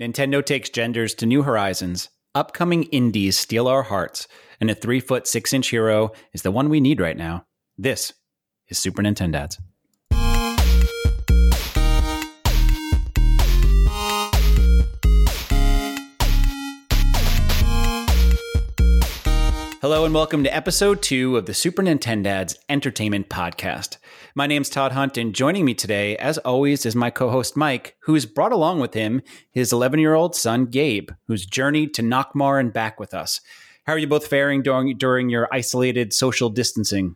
Nintendo takes genders to new horizons. Upcoming indies steal our hearts, and a three foot six inch hero is the one we need right now. This is Super Nintendads. Hello and welcome to episode two of the Super Nintendads Entertainment Podcast. My name's Todd Hunt, and joining me today, as always, is my co host Mike, who's brought along with him his 11 year old son Gabe, who's journeyed to Nockmaar and back with us. How are you both faring during, during your isolated social distancing?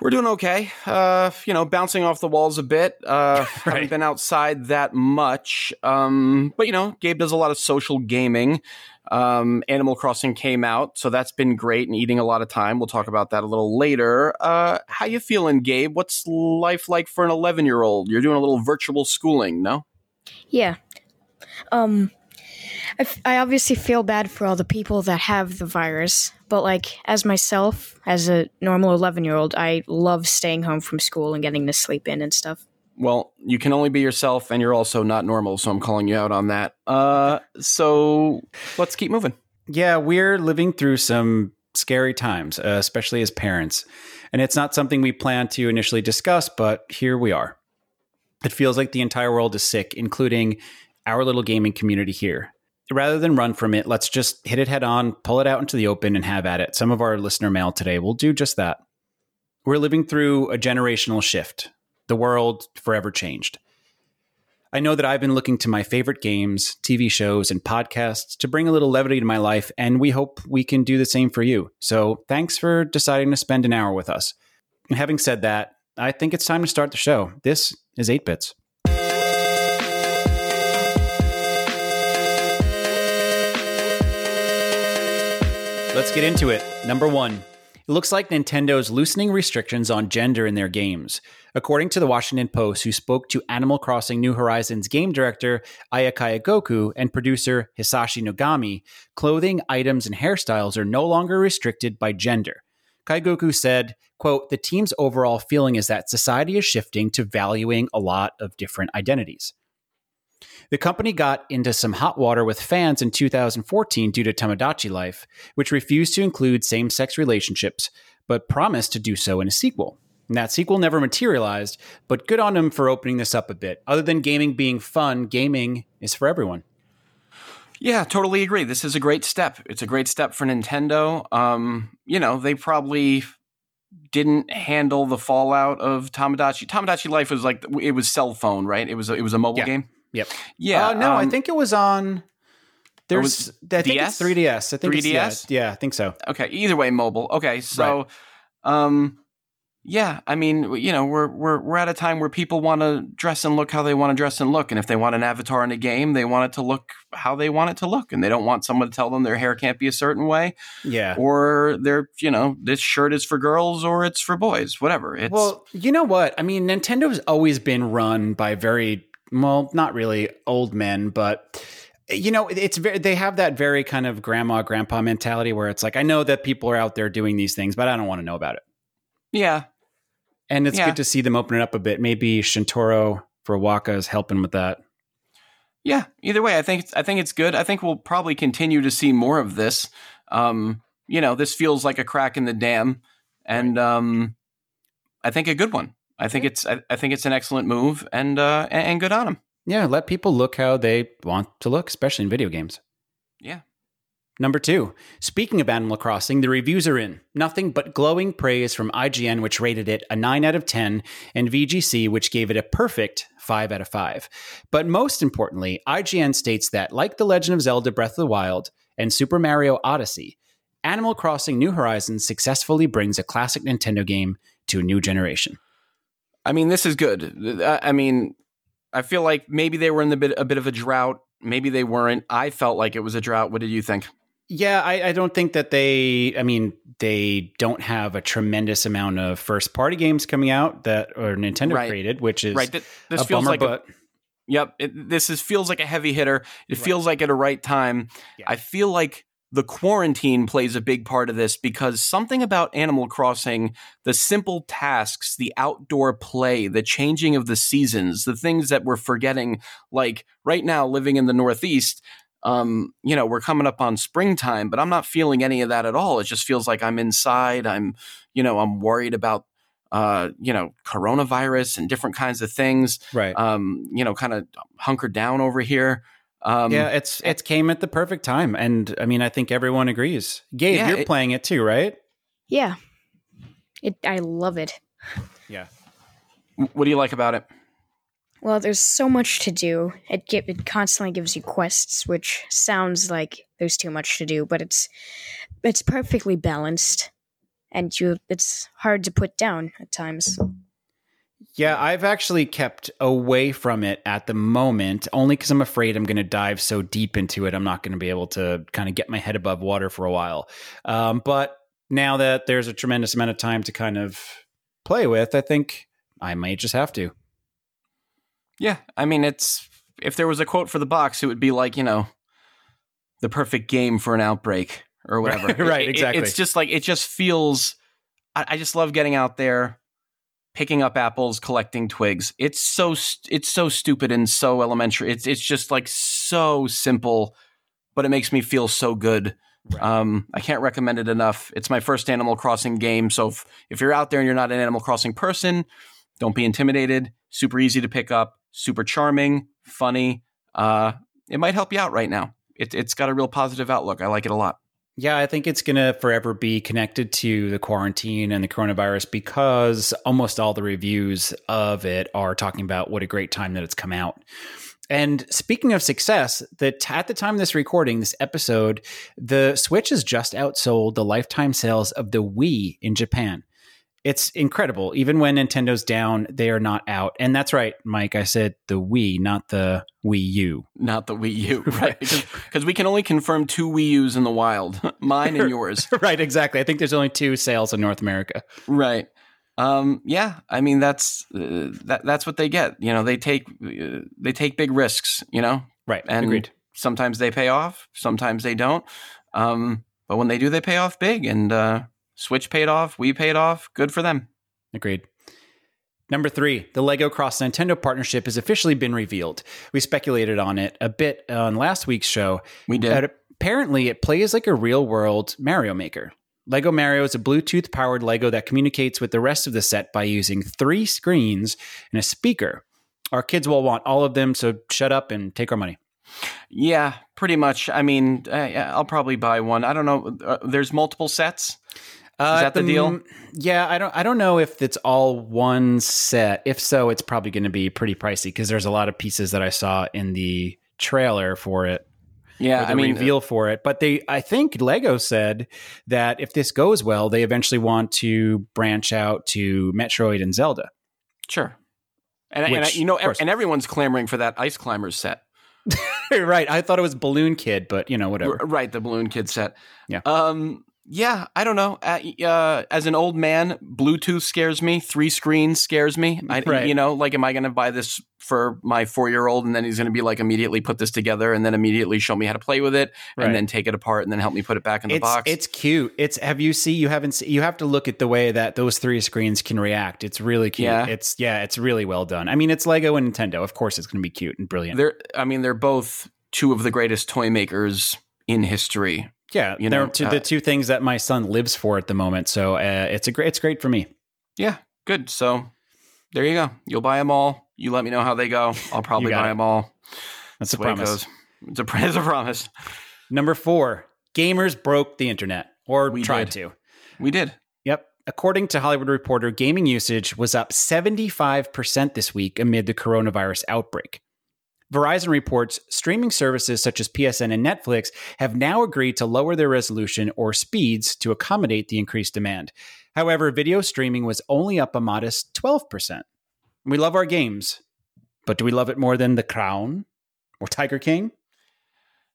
We're doing okay. Uh, you know, bouncing off the walls a bit. Uh, Right. Haven't been outside that much. Um, but you know, Gabe does a lot of social gaming. Um, Animal Crossing came out, so that's been great and eating a lot of time. We'll talk about that a little later. Uh, how you feeling, Gabe? What's life like for an 11 year old? You're doing a little virtual schooling, no? Yeah. Um, I, f- I obviously feel bad for all the people that have the virus, but like as myself, as a normal 11 year old, I love staying home from school and getting to sleep in and stuff. Well, you can only be yourself, and you're also not normal, so I'm calling you out on that. Uh, so let's keep moving. Yeah, we're living through some scary times, uh, especially as parents. And it's not something we planned to initially discuss, but here we are. It feels like the entire world is sick, including our little gaming community here. Rather than run from it, let's just hit it head on, pull it out into the open, and have at it. Some of our listener mail today will do just that. We're living through a generational shift. The world forever changed. I know that I've been looking to my favorite games, TV shows, and podcasts to bring a little levity to my life, and we hope we can do the same for you. So thanks for deciding to spend an hour with us. And having said that, I think it's time to start the show. This is 8 Bits. Let's get into it. Number one. It looks like Nintendo's loosening restrictions on gender in their games. According to the Washington Post, who spoke to Animal Crossing New Horizons game director Aya Kyogoku and producer Hisashi Nogami, clothing, items, and hairstyles are no longer restricted by gender. Kyogoku said, quote, the team's overall feeling is that society is shifting to valuing a lot of different identities. The company got into some hot water with fans in 2014 due to Tomodachi Life, which refused to include same sex relationships, but promised to do so in a sequel. And that sequel never materialized, but good on them for opening this up a bit. Other than gaming being fun, gaming is for everyone. Yeah, totally agree. This is a great step. It's a great step for Nintendo. Um, you know, they probably didn't handle the fallout of Tomodachi. Tomodachi Life was like it was cell phone, right? It was a, it was a mobile Yeah. game. Yep. Yeah. Uh, no, I um, think it was on. There's, was I think it's 3DS. I think 3DS? yeah, yeah, I think so. Okay. Either way, mobile. Okay. So, um, yeah. I mean, you know, we're we're we're at a time where people want to dress and look how they want to dress and look, and if they want an avatar in a game, they want it to look how they want it to look, and they don't want someone to tell them their hair can't be a certain way. Yeah. or they're you know this shirt is for girls or it's for boys whatever it's Well, you know what? I mean, Nintendo's always been run by very well, not really old men, but you know, it's very they have that very kind of grandma grandpa mentality where it's like I know that people are out there doing these things, but I don't want to know about it. yeah And it's Yeah. good to see them open it up a bit. Maybe Shuntaro Furukawa is helping with that. yeah either way i think it's, i think it's good i think we'll probably continue to see more of this um you know this feels like a crack in the dam and um i think a good one i think it's I, I think it's an excellent move and uh and, and good on them Yeah, let people look how they want to look, especially in video games. yeah Number two, speaking of Animal Crossing, the reviews are in. Nothing but glowing praise from IGN, which rated it a 9 out of 10, and VGC, which gave it a perfect 5 out of 5. But most importantly, IGN states that, like The Legend of Zelda Breath of the Wild and Super Mario Odyssey, Animal Crossing New Horizons successfully brings a classic Nintendo game to a new generation. I mean this is good i, I mean i feel like maybe they were in the bit a bit of a drought maybe they weren't i felt like it was a drought what did you think Yeah, I, I don't think that they. I mean, they don't have a tremendous amount of first party games coming out that are Nintendo Right. created, which is right th- this feels bummer. like a, Yep, it, this is feels like a heavy hitter. It Right. feels like at a right time. Yeah. I feel like the quarantine plays a big part of this because something about Animal Crossing, the simple tasks, the outdoor play, the changing of the seasons, the things that we're forgetting, like right now living in the Northeast, um, you know, we're coming up on springtime, but I'm not feeling any of that at all. It just feels like I'm inside. I'm, you know, I'm worried about, uh, you know, coronavirus and different kinds of things. Right. Um, you know, kind of hunkered down over here. Um, yeah, it's it came at the perfect time, and I mean, I think everyone agrees. Gabe, Yeah, you're it- playing it too, right? Yeah. It I love it. Yeah. what do you like about it? Well, there's so much to do. It gi- it constantly gives you quests, which sounds like there's too much to do, but it's it's perfectly balanced, and you it's hard to put down at times. Yeah, I've actually kept away from it at the moment, only because I'm afraid I'm going to dive so deep into it. I'm not going to be able to kind of get my head above water for a while. Um, but now that there's a tremendous amount of time to kind of play with, I think I might just have to. Yeah, I mean, it's if there was a quote for the box, it would be like you know, the perfect game for an outbreak or whatever. Right, It- it- exactly. it's just like it just feels. I, I just love getting out there, picking up apples, collecting twigs. It's so st- it's so stupid and so elementary. It's it's just like so simple, but it makes me feel so good. Right. Um, I can't recommend it enough. It's my first Animal Crossing game, so if, if you're out there and you're not an Animal Crossing person, don't be intimidated. Super easy to pick up, super charming, funny. Uh, it might help you out right now. It, it's got a real positive outlook. I like it a lot. Yeah, I think it's going to forever be connected to the quarantine and the coronavirus because almost all the reviews of it are talking about what a great time that it's come out. And speaking of success, that at the time of this recording, this episode, the Switch has just outsold the lifetime sales of the Wii in Japan. It's incredible. Even when Nintendo's down, they are not out. And that's right, Mike. I said the Wii, not the Wii U. Not the Wii U, right? Because we can only confirm two Wii U's in the wild, mine and yours. right, exactly. I think there's only two sales in North America. Right. Um, yeah, I mean that's uh, that that's what they get. You know, they take uh, they take big risks. You know, Right. and Agreed. sometimes they pay off, sometimes they don't. Um, but when they do, they pay off big. And uh, Switch paid off, we paid off. Good for them. Agreed. Number three, the Lego Cross Nintendo partnership has officially been revealed. We speculated on it a bit on last week's show. We did. But apparently, it plays like a real world Mario Maker. Lego Mario is a Bluetooth powered Lego that communicates with the rest of the set by using three screens and a speaker. Our kids will want all of them, so shut up and take our money. Yeah, pretty much. I mean, I'll probably buy one. I don't know. Uh, there's multiple sets. Uh, that the deal? Yeah, I don't. I don't know if it's all one set. If so, it's probably going to be pretty pricey because there's a lot of pieces that I saw in the trailer for it. Yeah, the I mean, reveal for it. But they, I think Lego said that if this goes well, they eventually want to branch out to Metroid and Zelda. sure. And, and I, you know, and everyone's clamoring for that Ice Climbers set. right. I thought it was Balloon Kid, but you know, whatever. Right, the Balloon Kid set. Yeah. Um. Yeah, I don't know. Uh, uh, as an old man, Bluetooth scares me. Three screens scares me. I, Right. You know, like, am I going to buy this for my four year old, and then he's going to be like immediately put this together, and then immediately show me how to play with it, Right. and then take it apart, and then help me put it back in the It's box. it's cute. It's have you see you haven't see, you have to look at the way that those three screens can react. It's really cute. Yeah. It's yeah, it's really well done. I mean, it's Lego and Nintendo. Of course, it's going to be cute and brilliant. they're. I mean, they're both two of the greatest toy makers in history. Yeah, you they're know, two, uh, the two things that my son lives for at the moment. So uh, it's a great. It's great for me. Yeah, good. So there you go. You'll buy them all. You let me know how they go. I'll probably buy it. them all. That's a the way it promise. It's a, it's a promise. Number four, gamers broke the internet or We tried did. to. We did. Yep. According to Hollywood Reporter, gaming usage was up 75% this week amid the coronavirus outbreak. Verizon reports streaming services such as PSN and Netflix have now agreed to lower their resolution or speeds to accommodate the increased demand. However, video streaming was only up a modest 12%. We love our games, but do we love it more than The Crown or Tiger King?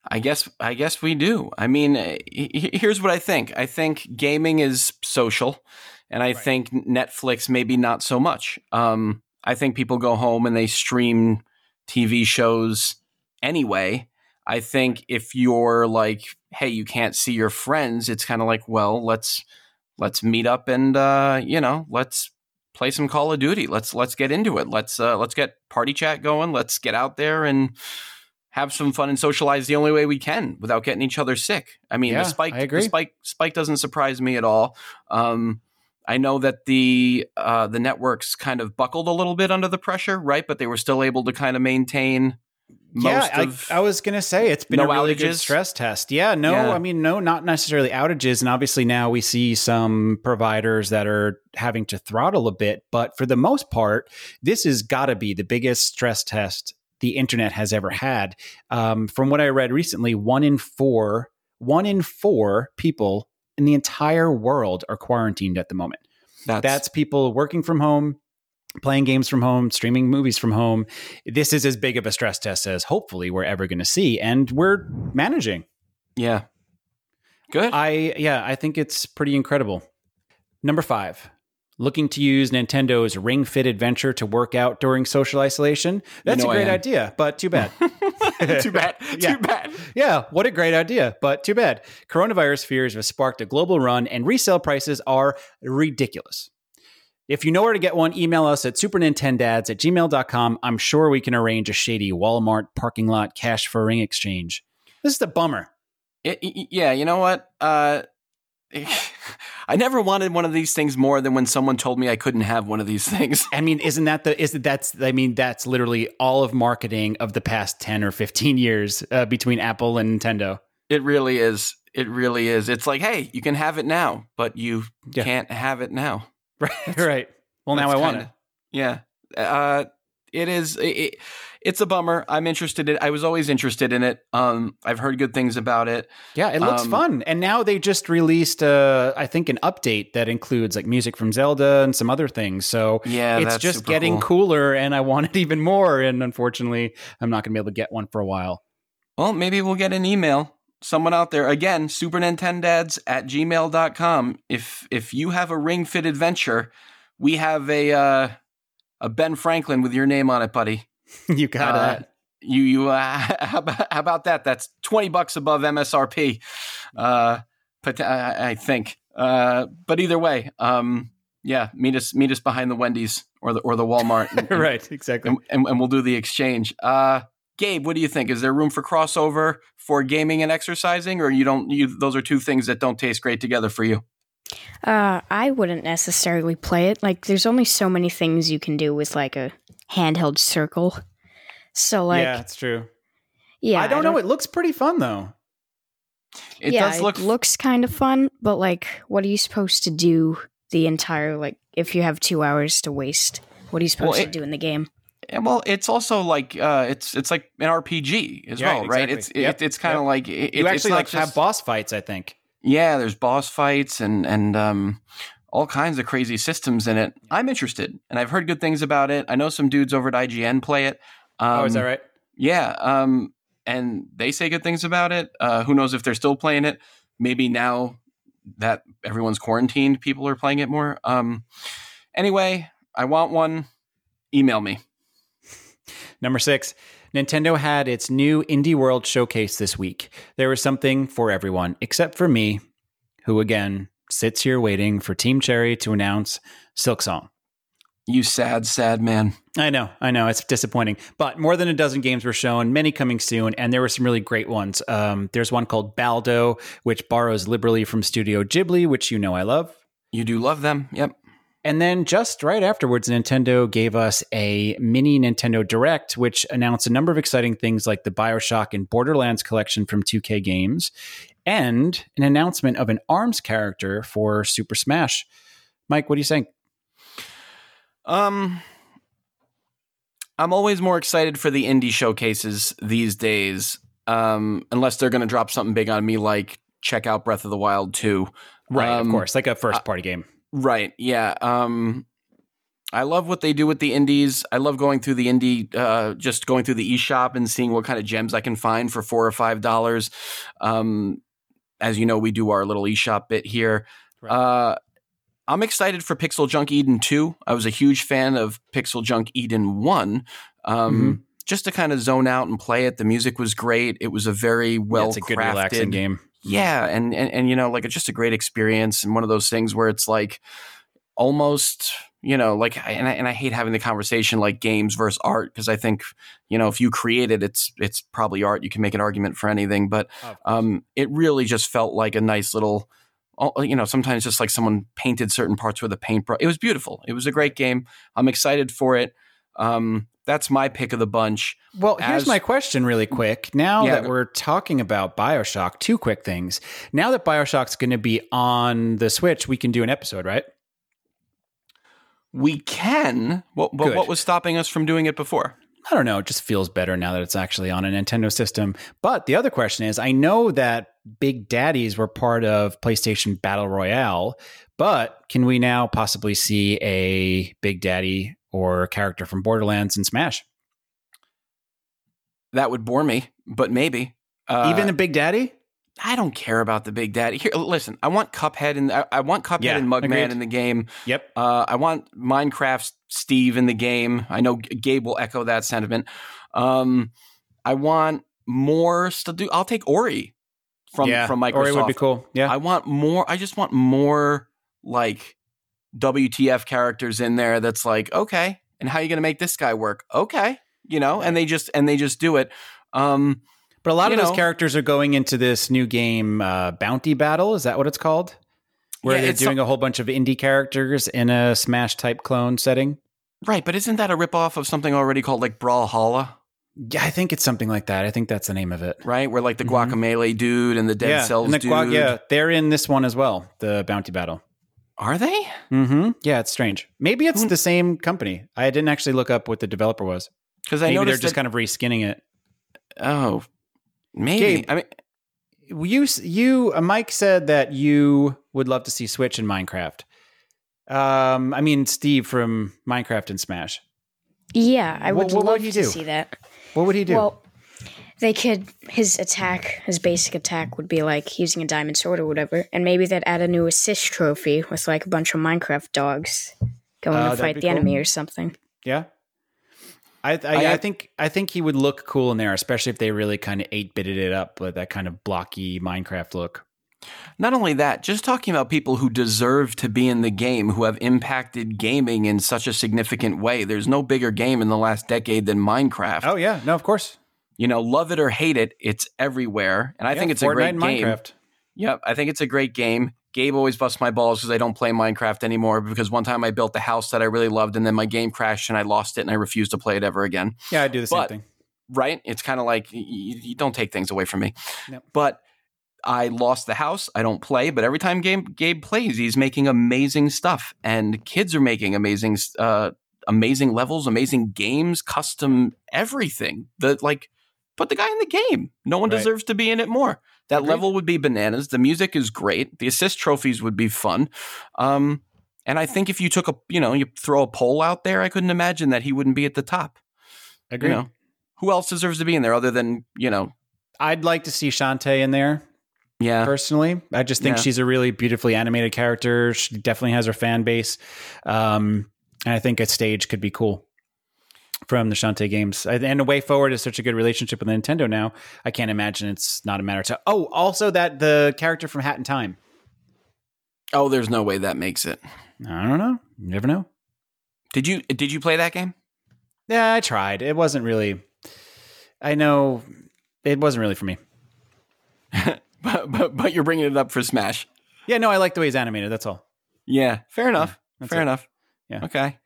I guess I guess we do. I mean, he- here's what I think. I think gaming is social, and I think Netflix maybe not so much. Um, I think people go home and they stream TV shows anyway. I think if you're like, hey, you can't see your friends, it's kind of like, well, let's let's meet up and uh, you know, let's play some Call of Duty. Let's let's get into it. Let's uh, let's get party chat going. Let's get out there and have some fun and socialize the only way we can without getting each other sick. I mean, Yeah, the spike, the spike, spike doesn't surprise me at all. Um, I know that the uh, the networks kind of buckled a little bit under the pressure, right? But they were still able to kind of maintain most yeah, of. I, I was gonna say it's been No a really good stress test. Yeah, no, Yeah. I mean, no, not necessarily outages, and obviously now we see some providers that are having to throttle a bit, but for the most part, this has got to be the biggest stress test the internet has ever had. Um, from what I read recently, one in four, one in four people in the entire world are quarantined at the moment. that's, That's people working from home, playing games from home, streaming movies from home. This is as big of a stress test as hopefully we're ever going to see, and we're managing. yeah. Good. I yeah, I think it's pretty incredible. Number five. Looking to use Nintendo's Ring Fit Adventure to work out during social isolation. That's know a great idea, but too bad. too bad. Yeah. Too bad. Yeah, what a great idea, but too bad. Coronavirus fears have sparked a global run, and resale prices are ridiculous. If you know where to get one, email us at supernintendads at gmail.com. I'm sure we can arrange a shady Walmart parking lot cash for ring exchange. This is a bummer. It, y- yeah, you know what? Uh, I never wanted one of these things more than when someone told me I couldn't have one of these things. I mean, isn't that the is that that's I mean that's literally all of marketing of the past 10 or 15 years uh, between Apple and Nintendo. It really is. It really is. It's like, hey, you can have it now, but you Yeah. can't have it now. Right. right. Well, now I want kinda- it. Yeah. Uh, it is. It, it- it's a bummer. I'm interested in. I was always interested in it. Um, I've heard good things about it. Yeah, it looks Um, fun. And now they just released, uh, I think, an update that includes like music from Zelda and some other things. So Yeah, it's just getting cool. cooler, and I want it even more. And unfortunately, I'm not going to be able to get one for a while. Well, maybe we'll get an email. Someone out there again, super nintendads at gmail.com. If if you have a ring fit adventure, we have a uh, a Ben Franklin with your name on it, buddy. you got Uh. You you uh, how, about, how about that? That's twenty bucks above MSRP, uh, but I, I think. Uh, but either way, um, yeah, meet us meet us behind the Wendy's or the or the Walmart, and, and- right, exactly. and, and, and we'll do the exchange. Uh, Gabe, what do you think? Is there room for crossover for gaming and exercising, or you don't? You those are two things that don't taste great together for you. Uh, I wouldn't necessarily play it. Like, there's only so many things you can do with like a handheld circle. So, like, yeah, yeah, it's true. Yeah. I don't know. It looks pretty fun though. It yeah, does look. it looks kind of fun, but like, what are you supposed to do the entire like if you have two hours to waste? What are you supposed Well, to do in the game? Yeah, well, it's also like uh, it's it's like an RPG as Yeah, well, right? It's Yep, it, it's kind of yep. like it, You it's actually not like just, have boss fights, I think. Yeah, there's boss fights and and um, all kinds of crazy systems in it. I'm interested, and I've heard good things about it. I know some dudes over at IGN play it. Um, oh, is that right? Yeah, um, and they say good things about it. Uh, who knows if they're still playing it? Maybe now that everyone's quarantined, people are playing it more. Um, anyway, I want one. Email me. Number six, Nintendo had its new Indie World showcase this week. There was something for everyone, except for me, who again sits here waiting for Team Cherry to announce Silksong. You sad, sad man. I know, I know, it's disappointing. But more than a dozen games were shown, many coming soon, and there were some really great ones. Um, there's one called Baldo, which borrows liberally from Studio Ghibli, which you know I love. You do love them. Yep. And then just right afterwards, Nintendo gave us a mini Nintendo Direct, which announced a number of exciting things like the Bioshock and Borderlands collection from 2K Games, and an announcement of an ARMS character for Super Smash. Mike, what do you think? Um, I'm always more excited for the indie showcases these days. Um, unless they're going to drop something big on me, like check out Breath of the Wild 2. Right, Um, of course, like a first party game. Right. Yeah. Um, I love what they do with the indies. I love going through the indie, uh, just going through the eShop and seeing what kind of gems I can find for four or five dollars. Um, as you know, we do our little eShop bit here. Right. Uh, I'm excited for PixelJunk Eden 2. I was a huge fan of PixelJunk Eden 1. Um, just to kind of zone out and play it. The music was great. It was a very well yeah, it's a good relaxing game. Yeah, and, and and you know, like it's just a great experience and one of those things where it's like almost you know like and I, and I hate having the conversation like games versus art because I think you know if you create it it's it's probably art you can make an argument for anything but um it really just felt like a nice little you know sometimes just like someone painted certain parts with a paintbrush it was beautiful it was a great game I'm excited for it um that's my pick of the bunch. Well, here's As, my question really quick. Now yeah, that we're talking about BioShock, two quick things. Now that BioShock's going to be on the Switch, we can do an episode, right? We can. What, but what was stopping us from doing it before? I don't know. It just feels better now that it's actually on a Nintendo system. But the other question is I know that Big Daddies were part of PlayStation Battle Royale, but can we now possibly see a Big Daddy or a character from Borderlands in Smash? That would bore me, but maybe. Uh, Even a Big Daddy? I don't care about the Big Daddy. Here, listen. I want Cuphead and I, I want Cuphead yeah, and Mugman agreed. in the game. Yep. Uh, I want Minecraft Steve in the game. I know Gabe will echo that sentiment. Um, I want more to do. I'll take Ori from yeah, from Microsoft. Ori would be cool. Yeah. I want more. I just want more like WTF characters in there. That's like okay, and how are you going to make this guy work? Okay, you know, and they just and they just do it. Um, but a lot of know, those characters are going into this new game, uh, Bounty Battle. Is that what it's called? Where yeah, they're doing some, a whole bunch of indie characters in a Smash type clone setting. Right, but isn't that a ripoff of something already called like Brawlhalla? Yeah, I think it's something like that. I think that's the name of it. Right, where like the mm-hmm. Guacamelee dude and the Dead yeah, Cells the dude. Yeah, they're in this one as well. The Bounty Battle. Are they? Mm-hmm. Yeah, it's strange. Maybe it's the same company. I didn't actually look up what the developer was because I Maybe they're just kind of reskinning it. Oh, Maybe. Gabe, I mean, you you uh, Mike said that you would love to see Switch in Minecraft. Um, I mean Steve from Minecraft and Smash. Yeah, I would what, what love would to do? see that. What would he do? Well, they could his attack, his basic attack would be like using a diamond sword or whatever, and maybe they'd add a new assist trophy with like a bunch of Minecraft dogs going uh, to fight the cool. enemy or something. Yeah, I, I, I, think I think he would look cool in there, especially if they really kind of eight bitted it up with that kind of blocky Minecraft look. Not only that, just talking about people who deserve to be in the game, who have impacted gaming in such a significant way. There's no bigger game in the last decade than Minecraft. Oh yeah, no, of course. You know, love it or hate it, it's everywhere, and I yeah, think it's Fortnite a great game. Minecraft. Yep, I think it's a great game. Gabe always busts my balls because I don't play Minecraft anymore because one time I built a house that I really loved and then my game crashed and I lost it and I refused to play it ever again. Yeah, I do the but, same thing. Right? It's kind of like you, you, don't take things away from me. Yep. But I lost the house. I don't play, but every time Gabe, Gabe plays, he's making amazing stuff and kids are making amazing uh, amazing levels, amazing games, custom everything. That like put the guy in the game. No one right. deserves to be in it more. That Agreed. level would be bananas. The music is great. The assist trophies would be fun. Um, and I think if you took a, you know, you throw a poll out there, I couldn't imagine that he wouldn't be at the top. Agree. You know, who else deserves to be in there other than, you know, I'd like to see Shantae in there. Yeah. Personally, I just think yeah. she's a really beautifully animated character. She definitely has her fan base. Um, and I think a stage could be cool from the Shantae games. And the WayForward is such a good relationship with Nintendo now. I can't imagine it's not a matter to. Oh, also that the character from Hat in Time. Oh, there's no way that makes it. I don't know. You never know. Did you did you play that game? Yeah, I tried. It wasn't really. I know it wasn't really for me. but, but but you're bringing it up for Smash. Yeah, no, I like the way he's animated. That's all. Yeah, fair enough. Yeah, fair it. enough. Yeah. Okay.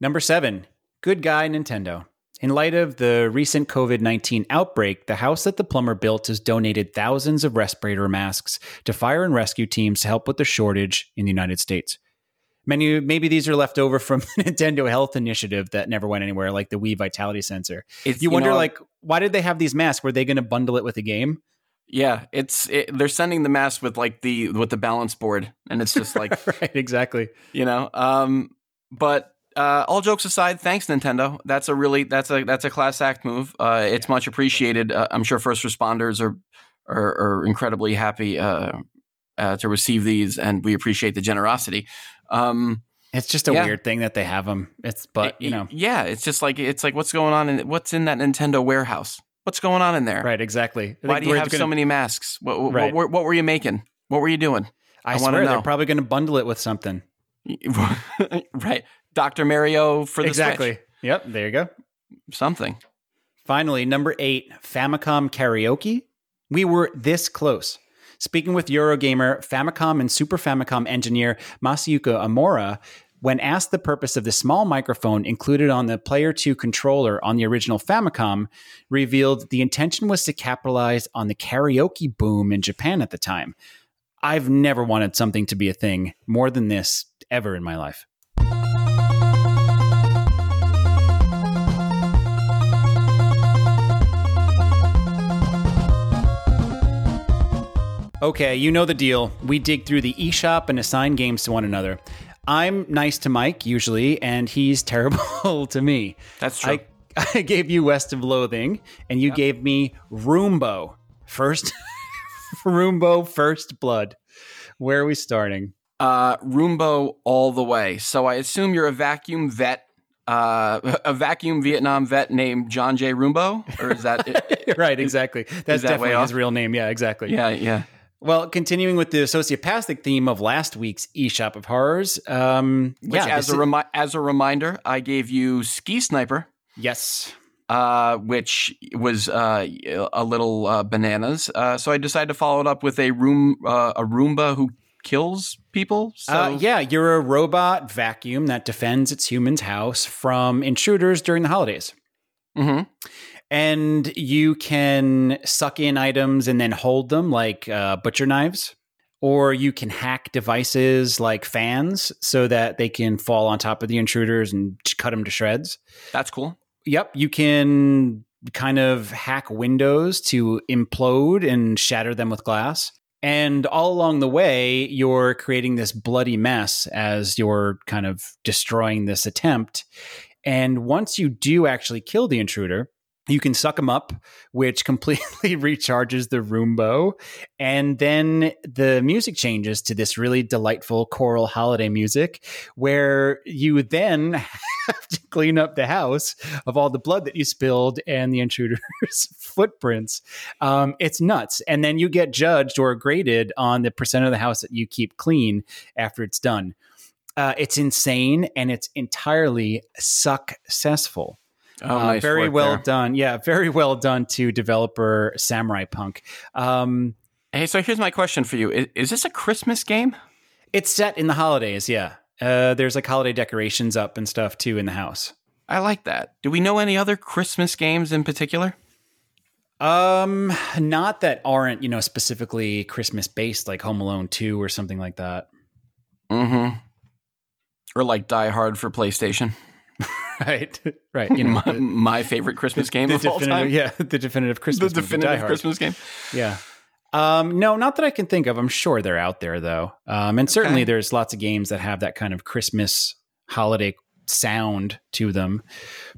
Number seven, Good guy, Nintendo. In light of the recent COVID 19 outbreak, the house that the plumber built has donated thousands of respirator masks to fire and rescue teams to help with the shortage in the United States. Many, maybe these are left over from the Nintendo Health Initiative that never went anywhere, like the Wii Vitality Sensor. It's, you, you wonder, know, like, why did they have these masks? Were they going to bundle it with a game? Yeah, it's it, they're sending the mask with like the with the balance board, and it's just like right, exactly. You know, um, but uh, all jokes aside, thanks Nintendo. That's a really that's a that's a class act move. Uh, it's much appreciated. Uh, I'm sure first responders are are, are incredibly happy uh, uh, to receive these, and we appreciate the generosity. Um, It's just a Yeah. weird thing that they have them. It's but you know yeah, it's just like it's like what's going on in what's in that Nintendo warehouse? What's going on in there? right exactly. Why do you have gonna- so many masks? What, what, Right. what, what were you making? What were you doing? I, I swear know. they're probably going to bundle it with something. right, Doctor Mario for the exactly. Switch. Yep. There you go. Something. Finally, number eight, Famicom Karaoke. We were this close. Speaking with Eurogamer, Famicom and Super Famicom engineer Masayuki Uemura, when asked the purpose of the small microphone included on the Player 2 controller on the original Famicom, revealed the intention was to capitalize on the karaoke boom in Japan at the time. I've never wanted something to be a thing more than this ever in my life. Okay, you know the deal. We dig through the eShop and assign games to one another. I'm nice to Mike usually, and he's terrible to me. That's true. I, I gave you West of Loathing, and you gave me Roombo. First, Roombo First Blood. Where are we starting? Uh, Roombo all the way. So I assume you're a vacuum vet, uh, a vacuum Vietnam vet named John J. Roombo, or is that? right, exactly. That's that definitely his real name. Yeah, exactly. yeah, yeah. Well, continuing with the sociopathic theme of last week's eShop of Horrors. Um, Which, yeah, as a is- remi- as a reminder, I gave you Ski Sniper, yes. uh, which was uh, a little uh, bananas. Uh, so I decided to follow it up with a room uh, a Roomba who kills people. So uh, yeah, you're a robot vacuum that defends its human's house from intruders during the holidays. Mhm. And you can suck in items and then hold them like uh, butcher knives. Or you can hack devices like fans so that they can fall on top of the intruders and cut them to shreds. that's cool. Yep, you can kind of hack windows to implode and shatter them with glass. And all along the way, you're creating this bloody mess as you're kind of destroying this attempt. And once you do actually kill the intruder, you can suck them up, which completely recharges the Roombo. And then the music changes to this really delightful choral holiday music, where you then have to clean up the house of all the blood that you spilled and the intruder's footprints. Um, it's nuts. And then you get judged or graded on the percent of the house that you keep clean after it's done. Uh, it's insane and it's entirely successful. Oh, Uh, nice very well there. done. Yeah, very well done to developer Samurai Punk. Um, Hey, so here's my question for you: Is, is this a Christmas game? it's set in the holidays. Yeah, uh, there's like holiday decorations up and stuff too in the house. I like that. Do we know any other Christmas games in particular? Um, not that aren't you know specifically Christmas based, like Home Alone Two or something like that. Mm-hmm. Or like Die Hard for PlayStation. right, right. You know, my, my favorite Christmas game the of all time. yeah, the definitive Christmas, movie, Die definitive Hard. Christmas game. Yeah. Um, no, not that I can think of. I'm sure they're out there though. Um, and certainly Okay. there's lots of games that have that kind of Christmas holiday sound to them.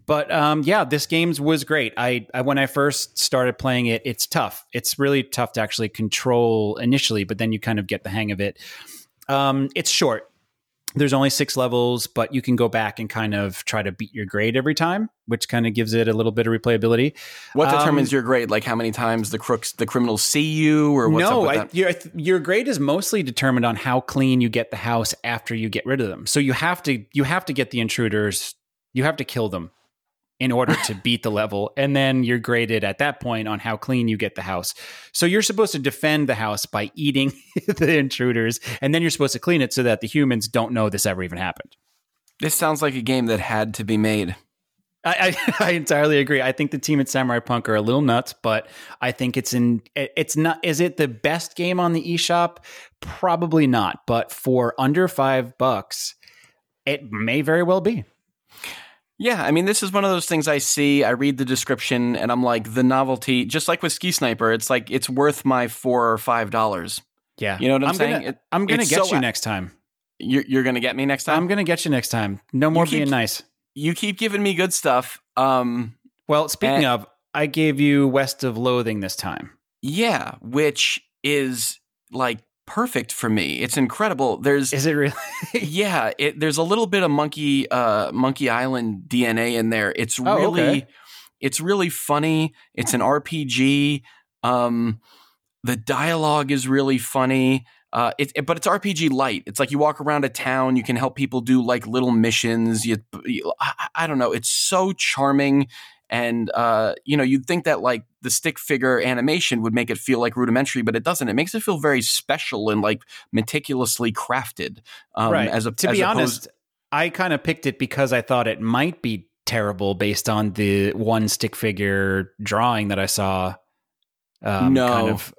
But um, yeah, this game's was great. I, I when I first started playing it, it's tough. It's really tough to actually control initially, but then you kind of get the hang of it. Um, it's short. There's only six levels, but you can go back and kind of try to beat your grade every time, which kind of gives it a little bit of replayability. What Um, determines your grade? Like how many times the crooks, the criminals see you, or what's no, up with I, your your grade is mostly determined on how clean you get the house after you get rid of them. So you have to you have to get the intruders, you have to kill them in order to beat the level, and then you're graded at that point on how clean you get the house. So you're supposed to defend the house by eating the intruders, and then you're supposed to clean it so that the humans don't know this ever even happened. This sounds like a game that had to be made. I, I, I entirely agree. I think the team at Samurai Punk are a little nuts, but I think it's in. It's not. Is it the best game on the eShop? Probably not. But for under five bucks, it may very well be. Yeah, I mean, this is one of those things I see. I read the description, and I'm like, the novelty. Just like with Ski Sniper, it's like it's worth my four or five dollars. Yeah, You know what I'm saying? Gonna, It- I'm gonna get so- you next time. You're, you're gonna get me next time. I'm gonna get you next time. No more keep- being nice. you keep giving me good stuff. Um, Well, speaking Eh. of, I gave you West of Loathing this time. yeah, which is like perfect for me. It's incredible. There's Is it really? yeah, it, there's a little bit of Monkey uh, Monkey Island DNA in there. It's Oh, really okay. it's really funny. It's an RPG. Um, the dialogue is really funny. Uh, it, it- but it's RPG light. It's like you walk around a town, you can help people do like little missions. You, you I, I don't know. It's so charming, and uh, you know, you'd think that like the stick figure animation would make it feel like rudimentary, but it doesn't. It makes it feel very special and like meticulously crafted. Um, right. As a, to as be opposed- honest, I kind of picked it because I thought it might be terrible based on the one stick figure drawing that I saw. Um, No. kind of.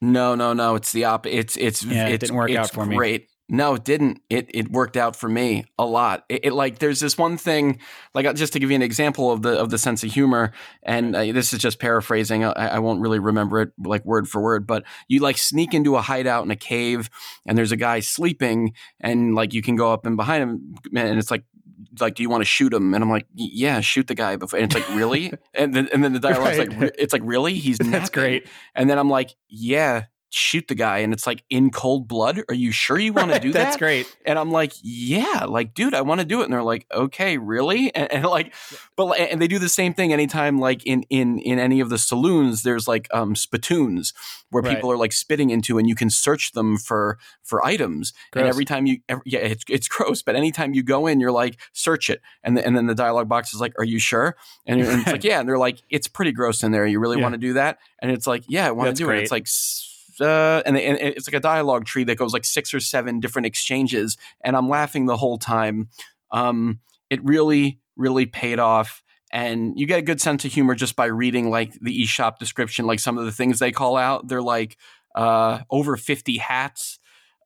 No, no, no. It's the op. It's it's Yeah, it it's, didn't work it's out for me. No, it didn't. It it worked out for me a lot. It, it like there's this one thing, like uh, just to give you an example of the of the sense of humor, and uh, this is just paraphrasing. I, I won't really remember it like word for word, but you like sneak into a hideout in a cave, and there's a guy sleeping, and like you can go up and behind him, and it's like. Like, do you want to shoot him? And I'm like, yeah, shoot the guy. Before. And it's like, really? And then, and then the dialogue's Right. like, it's like, really? He's That's great. And then I'm like, yeah, shoot the guy. And it's like, in cold blood? Are you sure you want to do That's that? great. And I'm like, yeah, like, dude, I want to do it. And they're like, okay, really? And, and like, but and they do the same thing anytime, like in in in any of the saloons, there's like um spittoons where Right. people are like spitting into, and you can search them for for items. And every time you, every, yeah, it's it's gross. But anytime you go in, you're like, search it, and the, and then the dialogue box is like, are you sure? And, and it's like, yeah, and they're like, it's pretty gross in there. You really Yeah. want to do that? And it's like, yeah, I want to That's do it. It's like. Uh, and, and it's like a dialogue tree that goes like six or seven different exchanges, and I'm laughing the whole time. Um, it really, really paid off, and you get a good sense of humor just by reading like the eShop description. Like some of the things they call out, they're like uh, over fifty hats.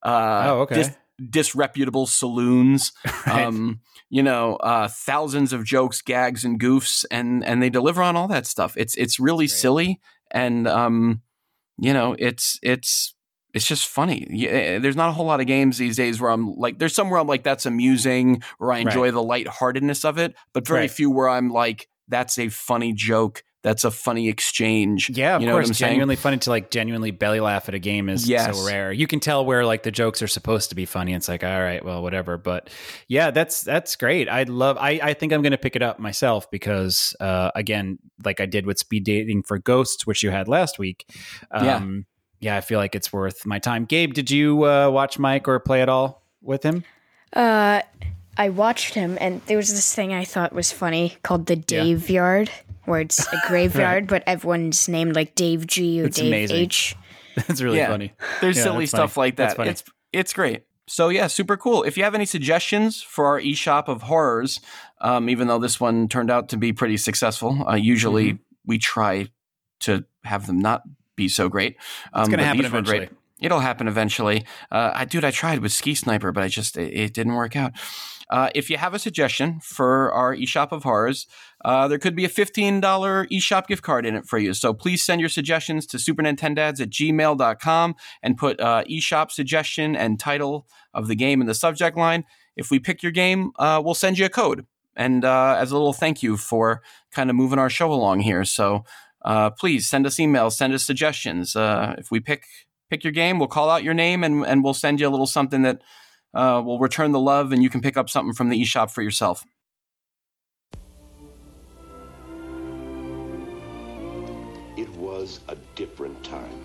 Uh, Oh, okay. dis- disreputable saloons. Right. Um, you know, uh, thousands of jokes, gags, and goofs, and and they deliver on all that stuff. It's it's really Great. silly, and um, you know, it's it's it's just funny. Yeah, eh, there's not a whole lot of games these days where I'm like, there's some where I'm like, that's amusing, or I enjoy the lightheartedness of it, but very Right. few where I'm like, that's a funny joke, that's a funny exchange. Yeah, of you know what course. I'm saying? Genuinely funny to like genuinely belly laugh at a game is Yes. so rare. You can tell where like the jokes are supposed to be funny. It's like, all right, well, whatever. But yeah, that's that's great. I love. I I think I'm going to pick it up myself because uh, again, like I did with speed dating for Ghosts, which you had last week. Yeah. Um, yeah, I feel like it's worth my time. Gabe, did you uh, watch Mike or play at all with him? Uh, I watched him, and there was this thing I thought was funny called the Dave Yard, where it's a graveyard, but everyone's named like Dave G or It's Dave amazing. H. That's really Yeah. funny. There's Yeah, silly stuff funny. like that. It's it's great. So yeah, super cool. If you have any suggestions for our eShop of horrors, um, even though this one turned out to be pretty successful, uh, usually Mm-hmm. we try to have them not be so great. Um, It's going to happen these great. eventually. It'll happen eventually. Uh, I, dude, I tried with Ski Sniper, but I just it, it didn't work out. Uh, if you have a suggestion for our eShop of horrors, uh, there could be a $15 eShop gift card in it for you. So please send your suggestions to supernintendads at gmail.com and put uh, eShop suggestion and title of the game in the subject line. If we pick your game, uh, we'll send you a code. And uh, as a little thank you for kind of moving our show along here. So uh, please send us emails, send us suggestions. If we pick pick your game, we'll call out your name and, and we'll send you a little something that will return the love and you can pick up something from the eShop for yourself. Was a different time.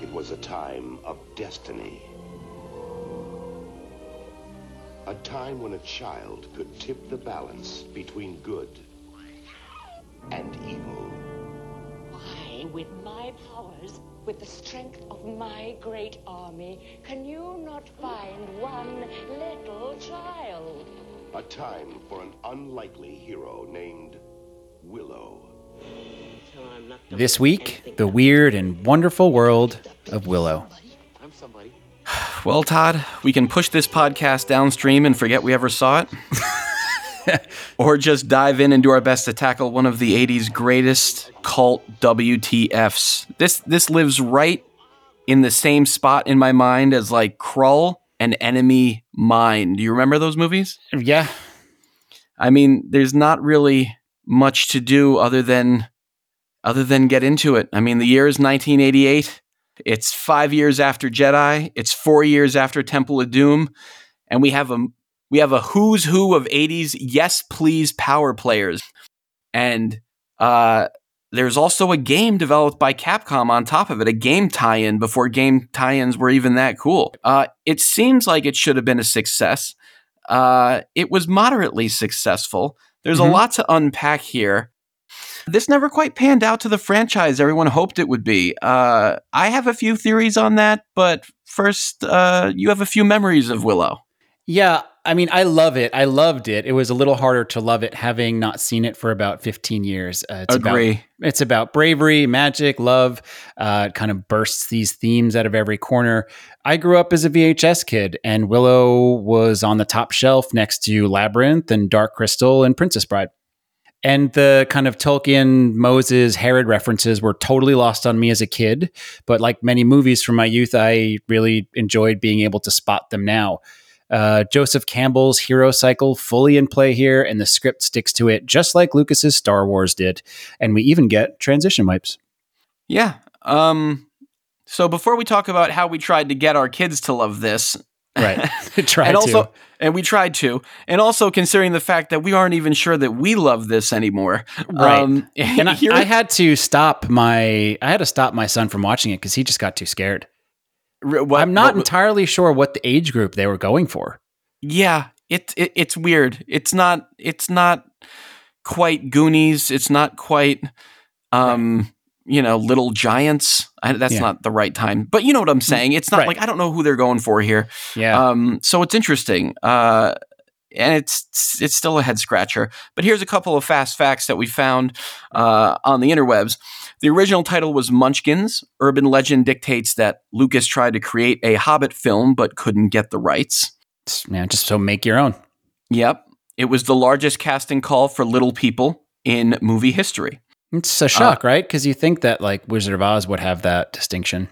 It was a time of destiny. A time when a child could tip the balance between good and evil. Why, with my powers, with the strength of my great army, can you not find one little child? A time for an unlikely hero named Willow. This week, the weird and wonderful world of Willow. Well, Todd, we can push this podcast downstream and forget we ever saw it. or just dive in and do our best to tackle one of the 80s greatest cult WTFs. This this lives right in the same spot in my mind as like Krull and Enemy Mine. Do you remember those movies? Yeah, I mean, there's not really much to do other than other than get into it. I mean, the year is 1988. It's five years after Jedi. It's four years after Temple of Doom, and we have a we have a who's who of '80s yes please power players, and uh, there's also a game developed by Capcom on top of it, a game tie-in before game tie-ins were even that cool. Uh, it seems like it should have been a success. Uh, it was moderately successful. There's Mhm. a lot to unpack here. This never quite panned out to the franchise everyone hoped it would be. Uh, I have a few theories on that, but first, uh, you have a few memories of Willow. Yeah, I mean, I love it. I loved it. It was a little harder to love it having not seen it for about 15 years. Uh, it's Agree. About, it's about bravery, magic, love. Uh, it kind of bursts these themes out of every corner. I grew up as a VHS kid, and Willow was on the top shelf next to Labyrinth and Dark Crystal and Princess Bride. And the kind of Tolkien, Moses, Herod references were totally lost on me as a kid. But like many movies from my youth, I really enjoyed being able to spot them now. Uh, Joseph Campbell's hero cycle fully in play here, and the script sticks to it just like Lucas's Star Wars did. And we even get transition wipes. Yeah. Um, so before we talk about how we tried to get our kids to love this, Right. Try and to. also, and we tried to, and also considering the fact that we aren't even sure that we love this anymore. Right. Um, and I, I had to stop my I had to stop my son from watching it because he just got too scared. what- I'm not what- entirely sure what the age group they were going for. yeah, it, it it's weird. It's not. It's not quite Goonies. It's not quite. Um. You know, Little Giants. I, that's Yeah. not the right time, but you know what I'm saying. It's not Right. like I don't know who they're going for here. Yeah. Um, so it's interesting. Uh, and it's it's still a head scratcher. But here's a couple of fast facts that we found uh, on the interwebs. The original title was Munchkins. Urban legend dictates that Lucas tried to create a Hobbit film but couldn't get the rights. yeah, just so make your own. Yep, it was the largest casting call for little people in movie history. It's a uh, shock, right? Because you think that like Wizard of Oz would have that distinction.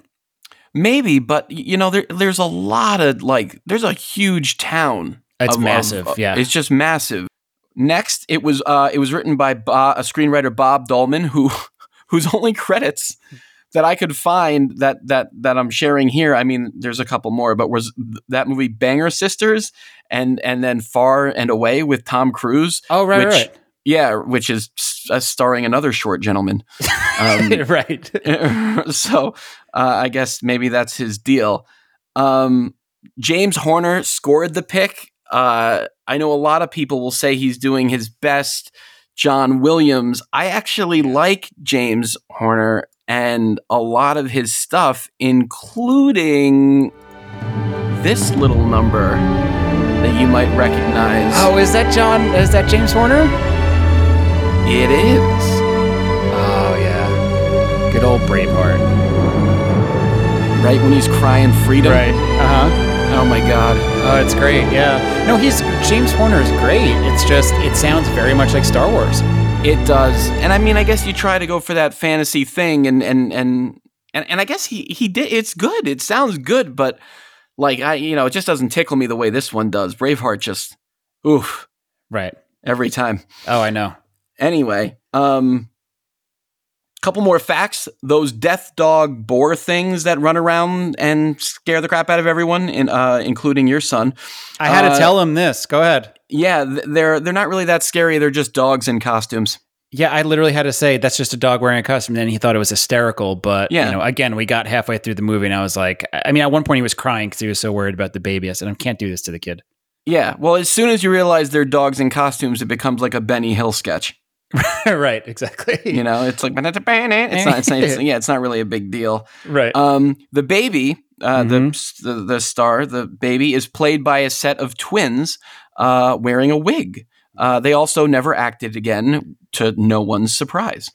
Maybe, but you know, there, there's a lot of like, there's a huge town. It's of- of- massive, of- yeah. it's just massive. Next, it was uh, it was written by Bo- a screenwriter Bob Dolman, who whose only credits that I could find that that that I'm sharing here. I mean, there's a couple more, but was that movie Banger Sisters and and then Far and Away with Tom Cruise. Oh, right, which, right. Yeah, which is uh, starring another short gentleman. Um, right. so uh, I guess maybe that's his deal. Um, James Horner scored the pick. Uh, I know a lot of people will say he's doing his best. John Williams. I actually like James Horner and a lot of his stuff, including this little number that you might recognize. Oh, is that John? Is that James Horner? It is. Oh yeah. Good old Braveheart. Right when he's crying freedom. Right. Uh huh. Oh my God. Oh, it's great. Yeah. No, he's James Horner is great. It's just it sounds very much like Star Wars. It does, and I mean, I guess you try to go for that fantasy thing, and and and and, and I guess he he did. It's good. It sounds good, but like I, you know, it just doesn't tickle me the way this one does. Braveheart just, oof, Right. every time. Oh, I know. Anyway, um, couple more facts. Those death dog boar things that run around and scare the crap out of everyone, in, uh, including your son. I had Uh, to tell him this. Go ahead. Yeah, they're they're not really that scary. They're just dogs in costumes. Yeah, I literally had to say that's just a dog wearing a costume. Then he thought it was hysterical, but Yeah. you know, again, we got halfway through the movie, and I was like, I mean, at one point he was crying because he was so worried about the baby. I said, I can't do this to the kid. Yeah, well, as soon as you realize they're dogs in costumes, it becomes like a Benny Hill sketch. right, exactly. You know, it's like it's not, it's not it's, yeah, it's not really a big deal. right. Um, the baby, uh, Mhm. the, the the star, the baby is played by a set of twins uh, wearing a wig. Uh, they also never acted again, to no one's surprise.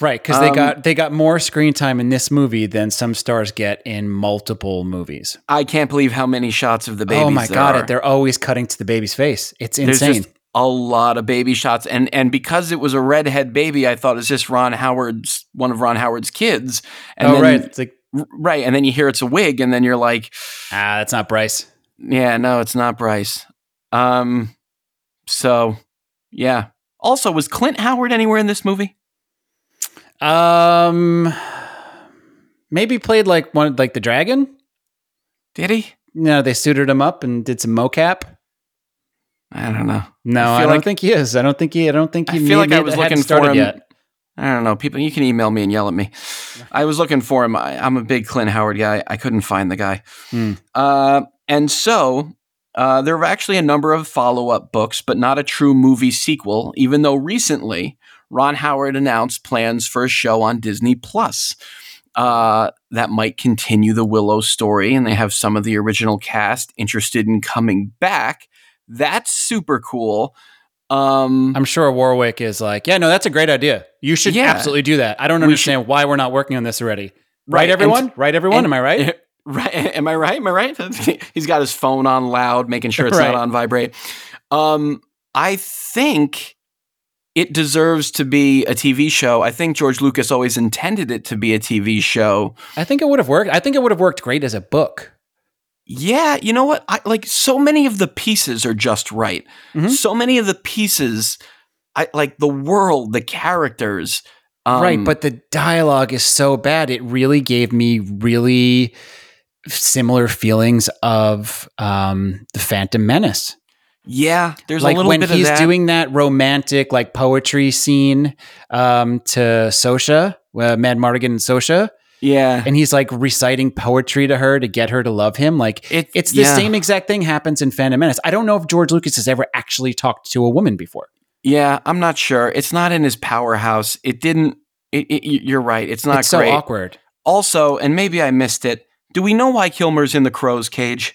right, because they um, got they got more screen time in this movie than some stars get in multiple movies. I can't believe how many shots of the baby. oh my god, are. they're always cutting to the baby's face. It's insane. just a lot of baby shots, and and because it was a redhead baby, I thought it's just Ron Howard's one of Ron Howard's kids. And oh then, right, it's like right, and then you hear it's a wig, and then you're like, ah, that's not Bryce. yeah, no, it's not Bryce. Um, so yeah. Also, was Clint Howard anywhere in this movie? Um, maybe played like one like the dragon. Did he? No, they suited him up and did some mocap. I don't know. No, I I, don't like- think he is. I don't think he. I don't think he. I feel like I was looking for him. yet. I don't know. People, you can email me and yell at me. I was looking for him. I, I'm a big Clint Howard guy. I couldn't find the guy. Hmm. Uh, and so uh, there were actually a number of follow up books, but not a true movie sequel, even though recently Ron Howard announced plans for a show on Disney Plus. Uh, that might continue the Willow story, and they have some of the original cast interested in coming back. That's super cool. Um, I'm sure Warwick is like, yeah, no, that's a great idea. You should Yeah. absolutely do that. I don't understand why we're not working on this already. Right, and- everyone? right, everyone? and- Am I right? Right? Am I right? Am I right? He's got his phone on loud, making sure it's Right. not on vibrate. Um, I think it deserves to be a TV show. I think George Lucas always intended it to be a TV show. I think it would have worked. I think it would have worked great as a book. Yeah, you know what? I like so many of the pieces are just right. Mhm. So many of the pieces, I like the world, the characters. Um, right, but the dialogue is so bad. It really gave me really similar feelings of um, the Phantom Menace. yeah, there's like a little when bit he's of that. When he's doing that romantic like poetry scene um, to Sorsha, uh, Madmartigan and Sorsha, yeah, and he's like reciting poetry to her to get her to love him. Like It- it's the yeah. same exact thing happens in Phantom Menace. I don't know if George Lucas has ever actually talked to a woman before. Yeah, I'm not sure. It's not in his powerhouse. It didn't. It, it, you're right. It's not it's so great. awkward. Also, and maybe I missed it. Do we know why Kilmer's in the crow's cage?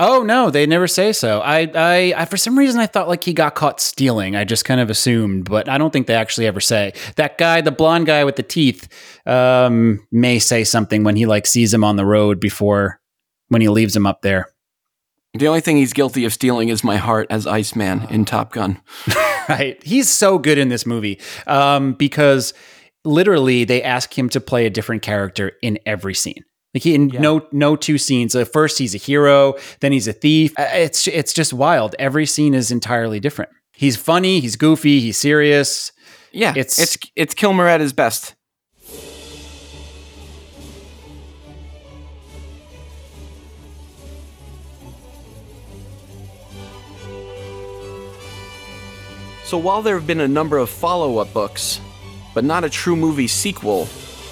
Oh no, they never say so. I, I, I, for some reason, I thought like he got caught stealing. I just kind of assumed, but I don't think they actually ever say. That guy, the blonde guy with the teeth, um, may say something when he like sees him on the road before when he leaves him up there. The only thing he's guilty of stealing is my heart as Iceman in Top Gun. right? He's so good in this movie um, because literally they ask him to play a different character in every scene. Like he in no no two scenes. Uh, first he's a hero, then he's a thief. Uh, It's it's just wild. Every scene is entirely different. He's funny. He's goofy. He's serious. Yeah, It's- it's it's it's Kilmer at his best. So while there have been a number of follow-up books, but not a true movie sequel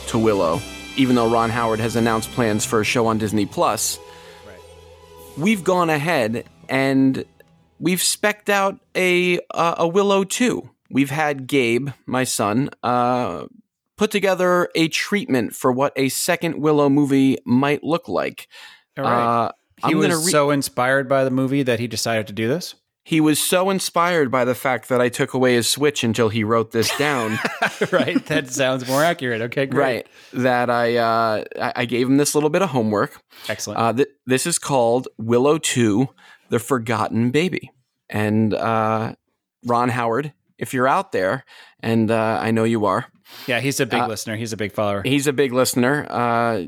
to Willow, even though Ron Howard has announced plans for a show on Disney Plus, we've gone ahead and we've specked out a uh, a Willow 2. We've had Gabe, my son, uh, put together a treatment for what a second Willow movie might look like. All right. Uh, he I'm was re- so inspired by the movie that he decided to do this. He was so inspired by the fact that I took away his Switch until he wrote this down. right. That sounds more accurate. Okay, great. right. That I, uh, I gave him this little bit of homework. Excellent. Uh, th- this is called Willow 2 The Forgotten Baby. And uh, Ron Howard, if you're out there, and uh, I know you are, yeah, he's a big uh, listener. He's a big follower. he's a big listener. Uh,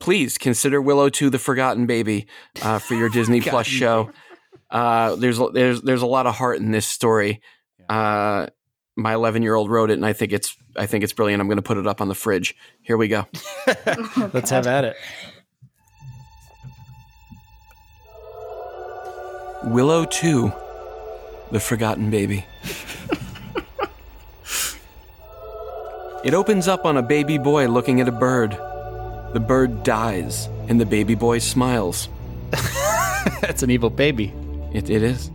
please consider Willow 2 The Forgotten Baby uh, for your Disney Plus show. Uh, there's there's there's a lot of heart in this story. Uh, my 11 year old wrote it, and I think it's I think it's brilliant. I'm going to put it up on the fridge. Here we go. Let's have at it. Willow 2 The Forgotten Baby. it opens up on a baby boy looking at a bird. The bird dies, and the baby boy smiles. That's an evil baby. It, it is.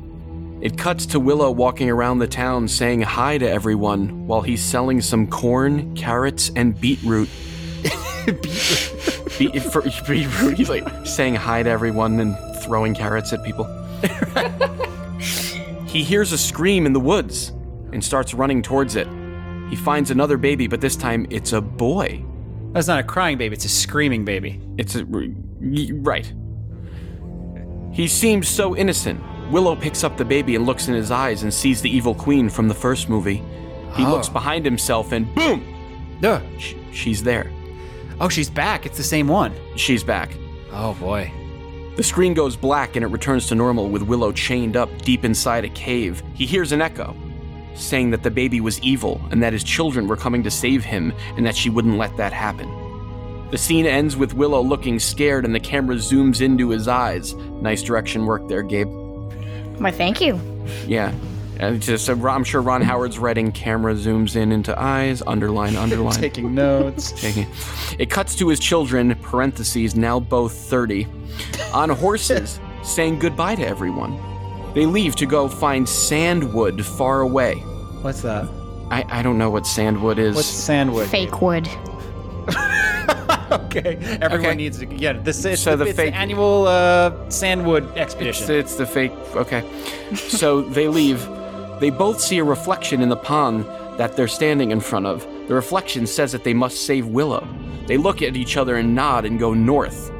It cuts to Willow walking around the town saying hi to everyone while he's selling some corn, carrots, and beetroot. Beet, for, beetroot. He's like saying hi to everyone and throwing carrots at people. he hears a scream in the woods and starts running towards it. He finds another baby, but this time it's a boy. That's not a crying baby. It's a screaming baby. It's a, right. He seems so innocent. Willow picks up the baby and looks in his eyes and sees the evil queen from the first movie. He Oh. looks ah. behind himself and boom, Ugh. sh- she's there. Oh, she's back. It's the same one. She's back. Oh boy. The screen goes black and it returns to normal with Willow chained up deep inside a cave. He hears an echo saying that the baby was evil and that his children were coming to save him and that she wouldn't let that happen. The scene ends with Willow looking scared and the camera zooms into his eyes. Nice direction work there, Gabe. Why, thank you. Yeah. Uh, and just, I'm sure Ron Howard's writing camera zooms in into eyes, underline, underline. Taking notes. Taking- It cuts to his children, parentheses, now both 30, on horses, saying goodbye to everyone. They leave to go find sandwood far away. What's that? I, I don't know what sandwood is. What's sandwood? Fake wood. okay, everyone Okay. needs to. Yeah, this is So the it's fake- annual uh, sandwood It's, expedition. it's the fake. Okay. So they leave. They both see a reflection in the pond that they're standing in front of. The reflection says that they must save Willow. They look at each other and nod and go north.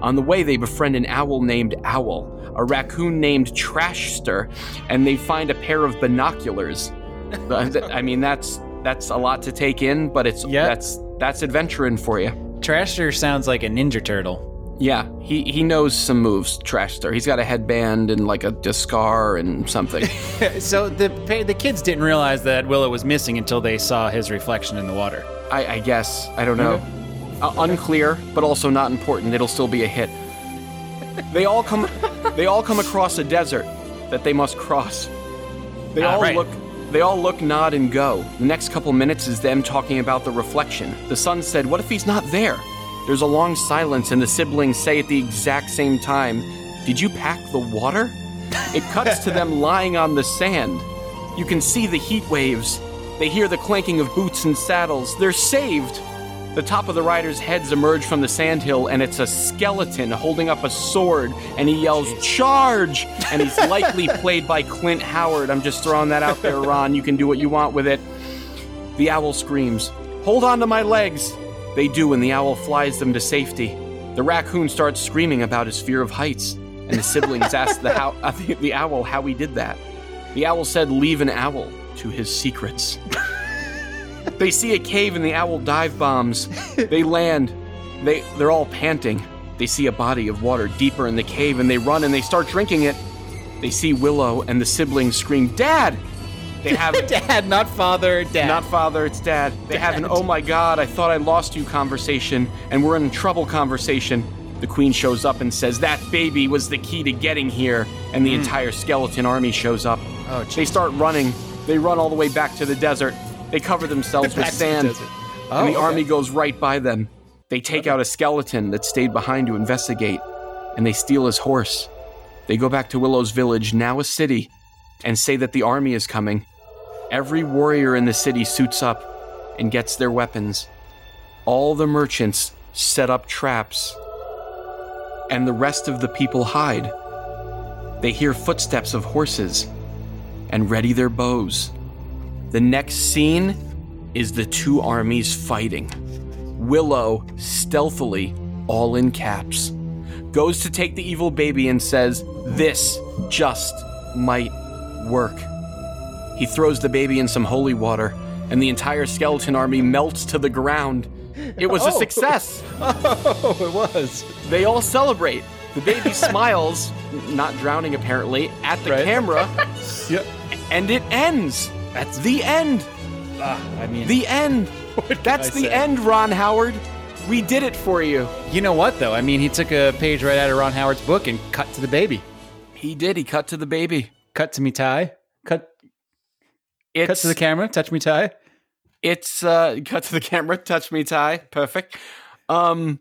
On the way, they befriend an owl named Owl, a raccoon named Trashster, and they find a pair of binoculars. I mean, that's that's a lot to take in, but it's Yeah. that's that's adventuring for you. Trasher sounds like a ninja turtle. Yeah, he, he knows some moves, Trashster. He's got a headband and like a, a scar and something. so the the kids didn't realize that Willow was missing until they saw his reflection in the water. I, I guess. I don't know. Uh, unclear, but also not important. It'll still be a hit. They all come they all come across a desert that they must cross. They Ah, all right. look they all look, nod, and go. The next couple minutes is them talking about the reflection. The son said, What if he's not there? There's a long silence, and the siblings say at the exact same time, Did you pack the water? It cuts to them lying on the sand. You can see the heat waves. They hear the clanking of boots and saddles. They're saved. The top of the riders' heads emerge from the sandhill, and it's a skeleton holding up a sword, and he yells, Charge! And he's likely played by Clint Howard. I'm just throwing that out there, Ron. You can do what you want with it. The owl screams, Hold on to my legs! They do, and the owl flies them to safety. The raccoon starts screaming about his fear of heights, and the siblings ask the, how, uh, the, the owl how he did that. The owl said, Leave an owl to his secrets. They see a cave and the owl dive bombs. They land. They they're all panting. They see a body of water deeper in the cave and they run and they start drinking it. They see Willow and the siblings scream, "Dad!" They have Dad, not father. Dad. not father, it's dad. They have an "Oh my God, I thought I lost you" conversation, and we're in trouble conversation. The queen shows up and says that baby was the key to getting here, and the hmm. entire skeleton army shows up. Oh, they start running. They run all the way back to the desert. They cover themselves with to the sand, and the Oh, okay. army goes right by them. They take out a skeleton that stayed behind to investigate, and they steal his horse. They go back to Willow's village, now a city, and say that the army is coming. Every warrior in the city suits up and gets their weapons. All the merchants set up traps, and the rest of the people hide. They hear footsteps of horses and ready their bows. The next scene is the two armies fighting. Willow, stealthily, all in caps, goes to take the evil baby and says, This just might work. He throws the baby in some holy water, and the entire skeleton army melts to the ground. It was a Oh. success. Oh, it was. They all celebrate. The baby smiles, not drowning apparently, at the Right. camera, Yep. and it ends. That's the end. Ah, I mean, The end. That's the say? end, Ron Howard. We did it for you. you know what though? I mean, he took a page right out of Ron Howard's book and cut to the baby. He did. He cut to the baby. Cut to me tie. Cut. It's Cut to the camera. Touch me tie. it's uh cut to the camera. Touch me, Ty. Perfect. Um,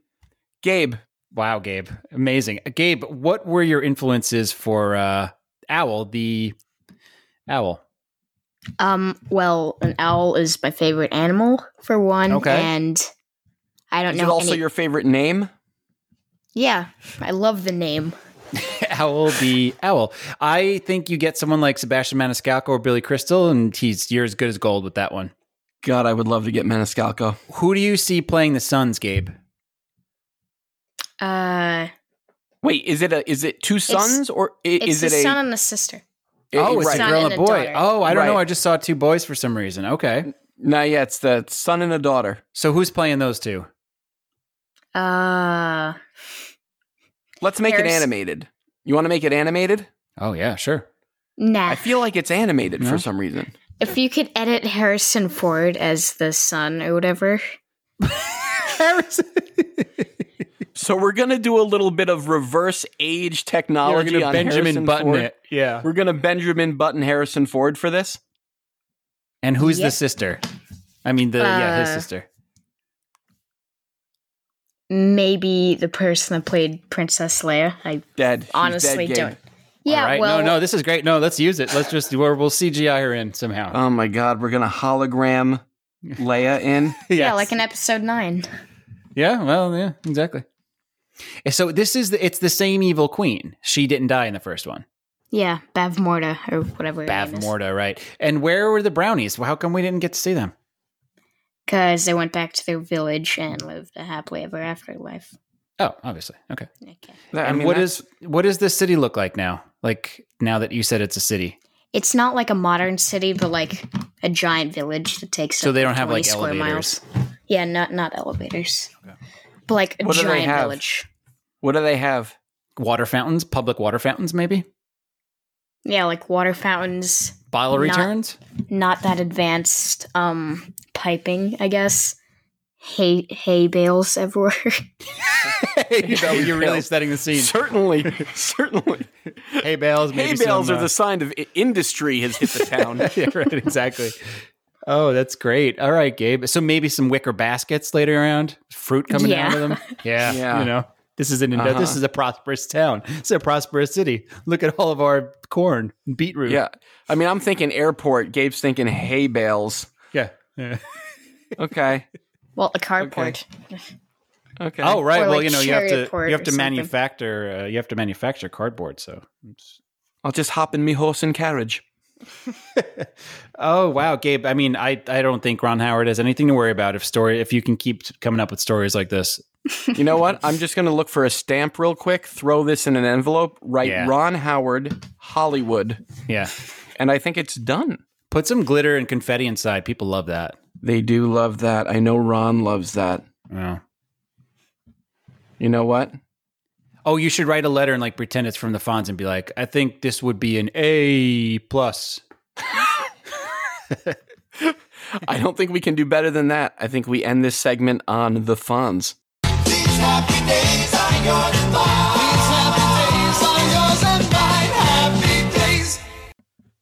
Gabe. Wow, Gabe, amazing. Gabe, what were your influences for uh, Owl, the owl? Um, well, an owl is my favorite animal for one, Okay. and I don't Is know. it also any- your favorite name? yeah, I love the name. Owl, the owl. I think you get someone like Sebastian Maniscalco or Billy Crystal, and he's you're as good as gold with that one. God, I would love to get Maniscalco. Who do you see playing the Suns, Gabe? Uh, Wait, is it a is it two sons or i- it's is a it a son and a sister. Oh, it's right. a girl and and a a boy. daughter. Oh, I don't know. I just saw two boys for some reason. Okay, No, yeah, it's the son and a daughter. so who's playing those two? Uh, Let's make it animated. You want to make it animated? Oh yeah, sure. nah. I feel like it's animated No? for some reason. if you could edit Harrison Ford as the son or whatever, So we're gonna do a little bit of reverse age You're technology gonna on Benjamin Harrison Button Ford. it. Yeah. We're gonna Benjamin Button Harrison Ford for this. And who's the sister? I mean, the yeah, his Uh, sister. Maybe the person that played Princess Leia. I Dead. Honestly dead, don't. Yeah, All right. well, no, no, this is great. No, let's use it. Let's just we'll, we'll CGI her in somehow. Oh my God, we're gonna hologram Leia in. yeah, like in episode nine. Yeah, well, yeah, exactly. And So this is the, it's the same evil queen. She didn't die in the first one. Yeah, Bavmorda or whatever. Bav Morta, right? And where were the brownies? Well, how come we didn't get to see them? Because they went back to their village and lived a happily ever after life. Oh, obviously. Okay. Okay. I and mean, what what does this city look like now? Like now that you said it's a city. It's not like a modern city, but like a giant village that takes. So up they don't have like square elevators. miles. Yeah, not not elevators, but like a What do they giant have? village. What do they have? Water fountains, public water fountains maybe? Yeah, like water fountains. Bottle Not- returns? Not that advanced. Um, piping, I guess. Hay hay bales everywhere. hey, Bale, you're really bales. setting the scene. Certainly, certainly. Hay bales, maybe Hay bales some, are uh, the sign of industry has hit the town. yeah, right, exactly. Oh, that's great. All right, Gabe. So maybe some wicker baskets later around, fruit coming out of them. Yeah, Yeah. you know, this is an Uh-huh. this is a prosperous town. It's a prosperous city. Look at all of our corn, and beetroot. yeah, I mean, I'm thinking airport. Gabe's thinking hay bales. yeah. yeah. Okay, well, a carport. okay. Oh, right. Or well, like you know, you have to you have to manufacture uh, you have to manufacture cardboard. So. it's- I'll just hop in me horse and carriage. Oh wow, Gabe. I mean, I I don't think Ron Howard has anything to worry about if story if you can keep coming up with stories like this. You know what? I'm just gonna look for a stamp real quick. Throw this in an envelope. Write Yeah. Ron Howard, Hollywood, Yeah. and I think it's done. Put some glitter and confetti inside. People love that. They do love that. I know Ron loves that. Yeah. You know what? Oh, you should write a letter and like pretend it's from the Fonz and be like, I think this would be an A plus. I don't think we can do better than that. I think we end this segment on the Fonz. These happy days are yours and mine. These happy days are yours and mine. Happy days.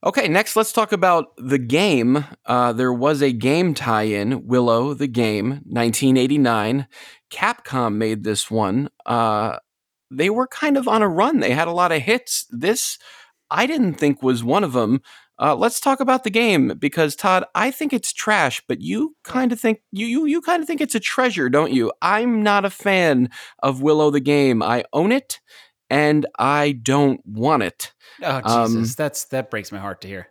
Okay, next let's talk about the game. Uh, there was a game tie-in, Willow the Game, 1989. Capcom made this one. Uh, they were kind of on a run. They had a lot of hits. This I didn't think was one of them. Uh, let's talk about the game because Todd, I think it's trash, but you kind of think you you you kind of think it's a treasure, don't you? I'm not a fan of Willow the Game. I own it, and I don't want it. Oh Um, Jesus, that's that breaks my heart to hear.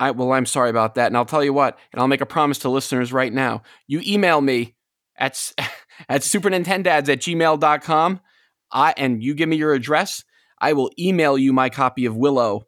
I well, I'm sorry about that, and I'll tell you what, and I'll make a promise to listeners right now. You email me at at supernintendads at gmail.com, I and you give me your address, I will email you my copy of Willow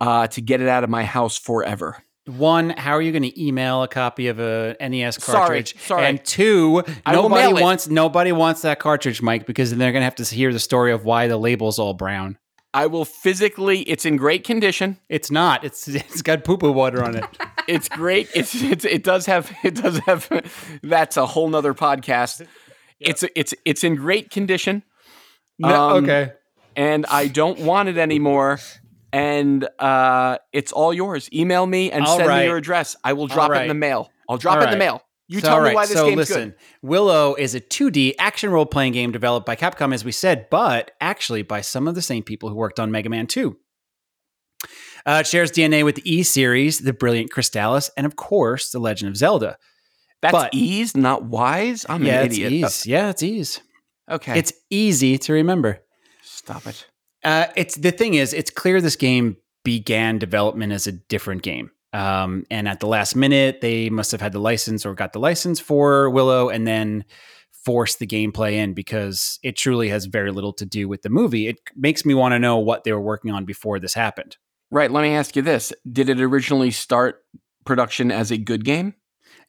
uh, to get it out of my house forever. One, how are you going to email a copy of a NES cartridge? sorry. sorry. And two, I nobody wants nobody wants that cartridge, Mike, because then they're going to have to hear the story of why the label's all brown. I will physically. It's in great condition. It's not. It's it's got poo poo water on it. It's great. It's, it's it does have it does have. That's a whole nother podcast. It's it's it's in great condition. No, Um, okay. and I don't want it anymore. And uh, it's all yours. Email me and All send right. me your address. I will drop All it in the mail. I'll drop All it in the mail. You So, tell me why this so game's listen, good. Willow is a 2D action role playing game developed by Capcom, as we said, but actually by some of the same people who worked on Mega Man 2. Uh, it shares DNA with the E series, the Brilliant Crystalis, and of course, The Legend of Zelda. That's but- ease, not wise. I'm yeah, an it's idiot. ease. Yeah, it's ease. Okay, It's easy to remember. stop it. Uh, it's the thing is, it's clear this game began development as a different game. Um, and at the last minute, they must have had the license or got the license for Willow, and then forced the gameplay in because it truly has very little to do with the movie. It makes me want to know what they were working on before this happened. Right. Let me ask you this: Did it originally start production as a good game?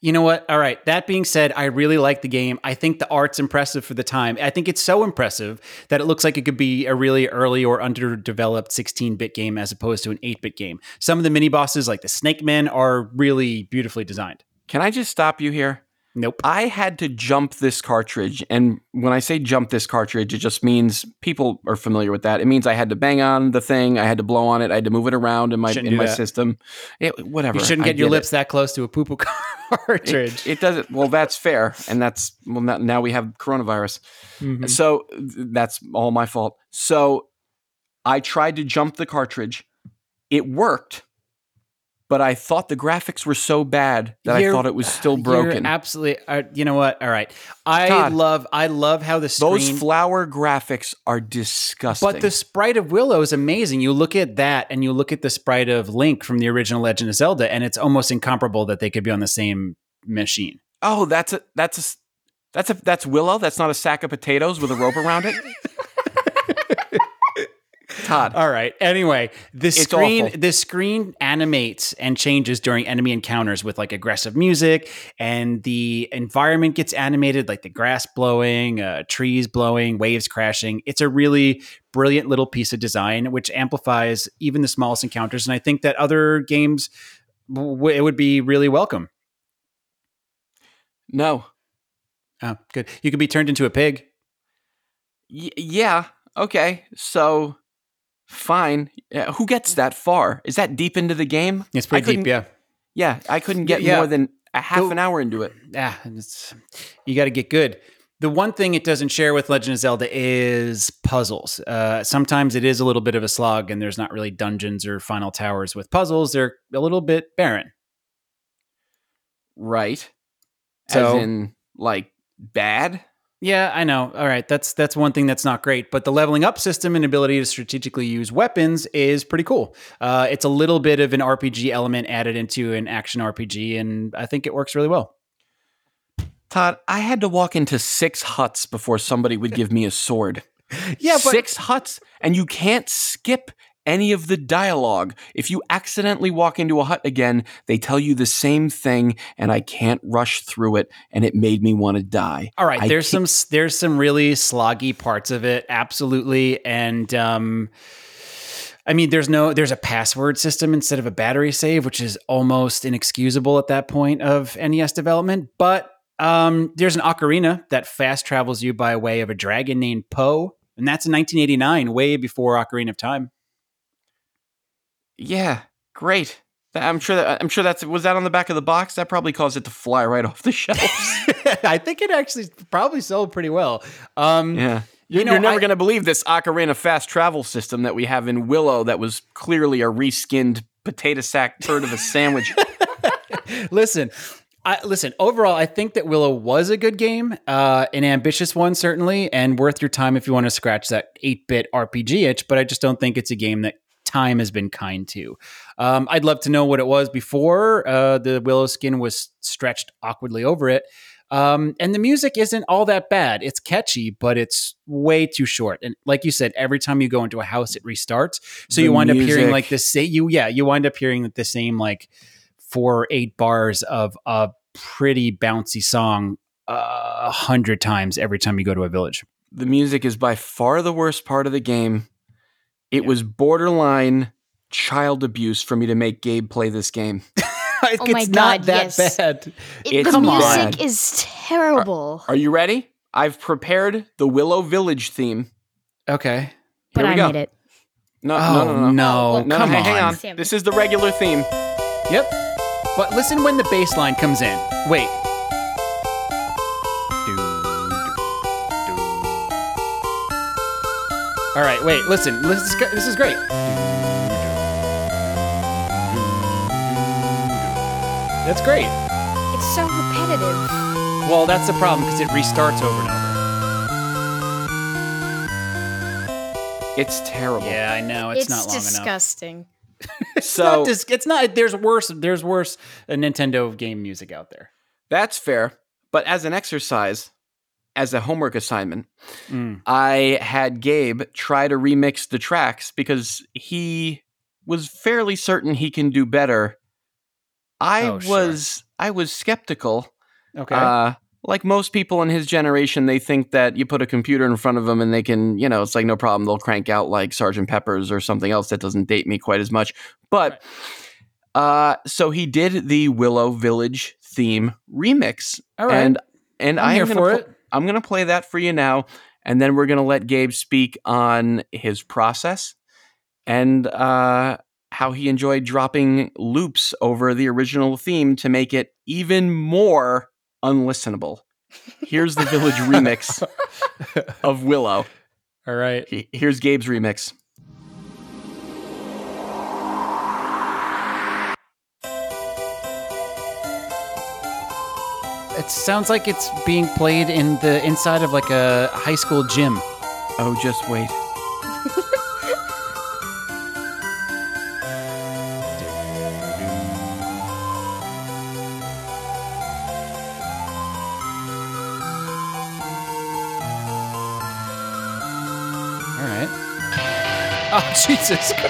You know what? All right. That being said, I really like the game. I think the art's impressive for the time. I think it's so impressive that it looks like it could be a really early or underdeveloped 16 bit game as opposed to an 8 bit game. Some of the mini bosses, like the Snake Men, are really beautifully designed. Can I just stop you here? Nope. I had to jump this cartridge. And when I say jump this cartridge, it just means people are familiar with that. It means I had to bang on the thing, I had to blow on it, I had to move it around in my Shouldn't in my that. system. It, whatever. You shouldn't I get your get it. lips that close to a poo cartridge. It, it doesn't. Well, that's fair, and that's well. Now, we have coronavirus, Mhm. so that's all my fault. So I tried to jump the cartridge. It worked, but I thought the graphics were so bad that You're- I thought it was still You're broken. absolutely. Uh, you know what? All right. I Todd, love. I love how the screen. Those flower graphics are disgusting. But the sprite of Willow is amazing. You look at that and you look at the sprite of Link from the original Legend of Zelda, and it's almost incomparable that they could be on the same machine. oh, that's a that's a that's a that's Willow. That's not a sack of potatoes with a rope around it. Todd, All right. Anyway, the screen awful. the screen animates and changes during enemy encounters with like aggressive music, and the environment gets animated, like the grass blowing, uh, trees blowing, waves crashing. It's a really brilliant little piece of design, which amplifies even the smallest encounters. And I think that other games, w- it would be really welcome. no. Oh, good. You could be turned into a pig. Y- yeah. Okay. So fine. Yeah, who gets that far? Is that deep into the game? It's pretty deep, yeah. Yeah, I couldn't get Yeah. more than a half Go- an hour into it. ah, it's, you got to get good. The one thing it doesn't share with Legend of Zelda is puzzles. Uh, sometimes it is a little bit of a slog, and there's not really dungeons or final towers with puzzles. They're a little bit barren. Right. So- As in like bad? Yeah, I know. All right, that's that's one thing that's not great. But the leveling up system and ability to strategically use weapons is pretty cool. Uh, it's a little bit of an RPG element added into an action RPG, and I think it works really well. Todd, I had to walk into six huts before somebody would give me a sword. Yeah, but six huts, and you can't skip any of the dialogue. If you accidentally walk into a hut again, they tell you the same thing, and I can't rush through it, and it made me want to die. All right, I there's can't- some there's some really sloggy parts of it, absolutely, and um, I mean, there's no there's a password system instead of a battery save, which is almost inexcusable at that point of NES development. But um, there's an ocarina that fast travels you by way of a dragon named Poe, and that's in 1989, way before Ocarina of Time. Yeah, great. I'm sure that I'm sure that's was that on the back of the box. That probably caused it to fly right off the shelves. I think it actually probably sold pretty well. Um, yeah. You're, know, you're never going to believe this Ocarina fast travel system that we have in Willow that was clearly a reskinned potato sack turd of a sandwich. listen, I, listen. Overall, I think that Willow was a good game, uh, an ambitious one certainly, and worth your time if you want to scratch that eight-bit RPG itch. But I just don't think it's a game that time has been kind to. Um, I'd love to know what it was before uh, the Willow skin was stretched awkwardly over it. Um, and the music isn't all that bad. It's catchy, but it's way too short. And like you said, every time you go into a house, it restarts. So The you wind up hearing like the same. You yeah, you wind up hearing the same like four or eight bars of a pretty bouncy song uh, a hundred times every time you go to a village. the music is by far the worst part of the game. It was borderline child abuse for me to make Gabe play this game. Oh my it's not that yes. bad. It- It's the music bad. is terrible. Are you ready? I've prepared the Willow Village theme. Okay. but Here we I go. made it. No, Oh no, no, no. no! well, No, come no, on. hang on. Damn. This is the regular theme. Yep. But listen when the bass line comes in. Wait. All right, wait, listen. This is, this is great. That's great. It's so repetitive. Well, that's the problem because it restarts over and over. It's terrible. Yeah, I know. It's, It's, not long enough. disgusting. So Not dis- it's not. There's worse. There's worse uh, Nintendo game music out there. that's fair. But as an exercise, as a homework assignment, Mm. I had Gabe try to remix the tracks because he was fairly certain he can do better. I Oh, sure. was I was skeptical. Okay. Uh, like most people in his generation, they think that you put a computer in front of them and they can, you know, it's like no problem. They'll crank out like Sergeant Pepper's or something else that doesn't date me quite as much. But uh, so he did the Willow Village theme remix. All right. And and I'm I here for pl- it. I'm gonna play that for you now, and then we're gonna let Gabe speak on his process and uh, how he enjoyed dropping loops over the original theme to make it even more unlistenable. Here's the Village remix of Willow. All right. Here's Gabe's remix. It sounds like it's being played in the inside of like a high school gym. Oh, just wait. All right. Oh Jesus!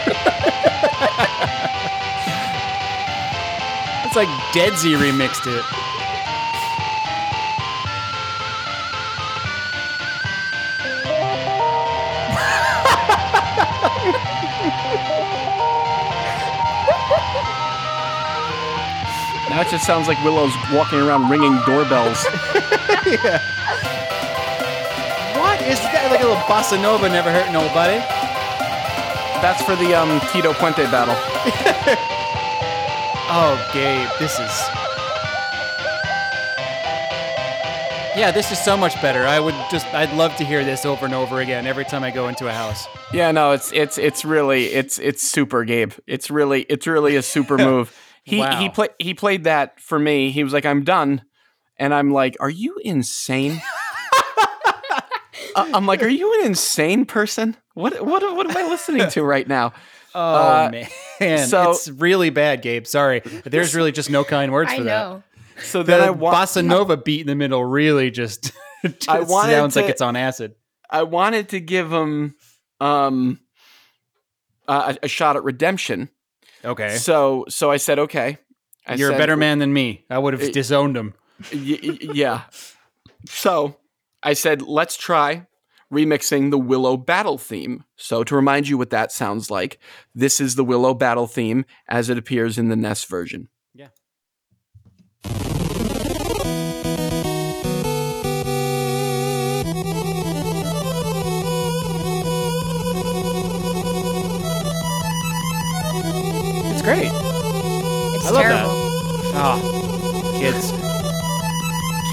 it's like Deadsy remixed it. It just sounds like Willow's walking around ringing doorbells. What is that? Like a little bossa nova never hurt nobody. That's for the um, Tito Puente battle. Oh, Gabe, this is. Yeah, this is so much better. I would just, I'd love to hear this over and over again every time I go into a house. Yeah, no, it's it's it's really it's it's super, Gabe. It's really it's really a super move. He Wow. he played he played that for me. He was like, "I'm done," and I'm like, "Are you insane?" Uh, I'm like, "Are you an insane person? What what what am I listening to right now?" Oh, Uh, man. so- it's really bad, Gabe. Sorry. There's really just no kind words I for know. So that. then The I wa- bossa nova beat in the middle really just, just I wanted sounds like it's on acid. I wanted to give him um a, a shot at redemption. Okay. So so I said, "Okay." I You're a better man than me. I would have It- disowned him. Y- yeah. So I said, let's try remixing the Willow battle theme. So to remind you what that sounds like, this is the Willow battle theme as it appears in the NES version. Yeah. I love terrible. Oh, kids.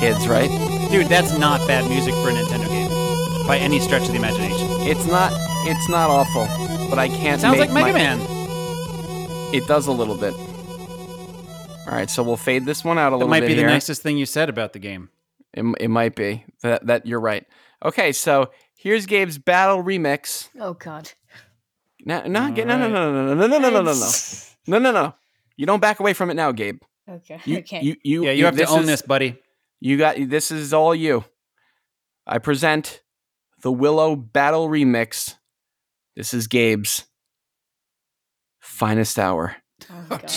Kids, right? Dude, that's not bad music for a Nintendo game by any stretch of the imagination. It's not it's not awful, but I can't Sounds like Mega my- Man. It does a little bit. All right, so we'll fade this one out a little bit. That little might bit be the here. nicest thing you said about the game. It, it might be. That that you're right. Okay, so here's Gabe's battle remix. Oh God. No, no, get, no, no, no, no, no, no, no, no, no, no, no, no, no. You don't back away from it now, Gabe. Okay. You, okay. you, you, Yeah, you have to own is- this, buddy. You got this. Is all you. I present the Willow Battle Remix. This is Gabe's finest hour. oh, oh God.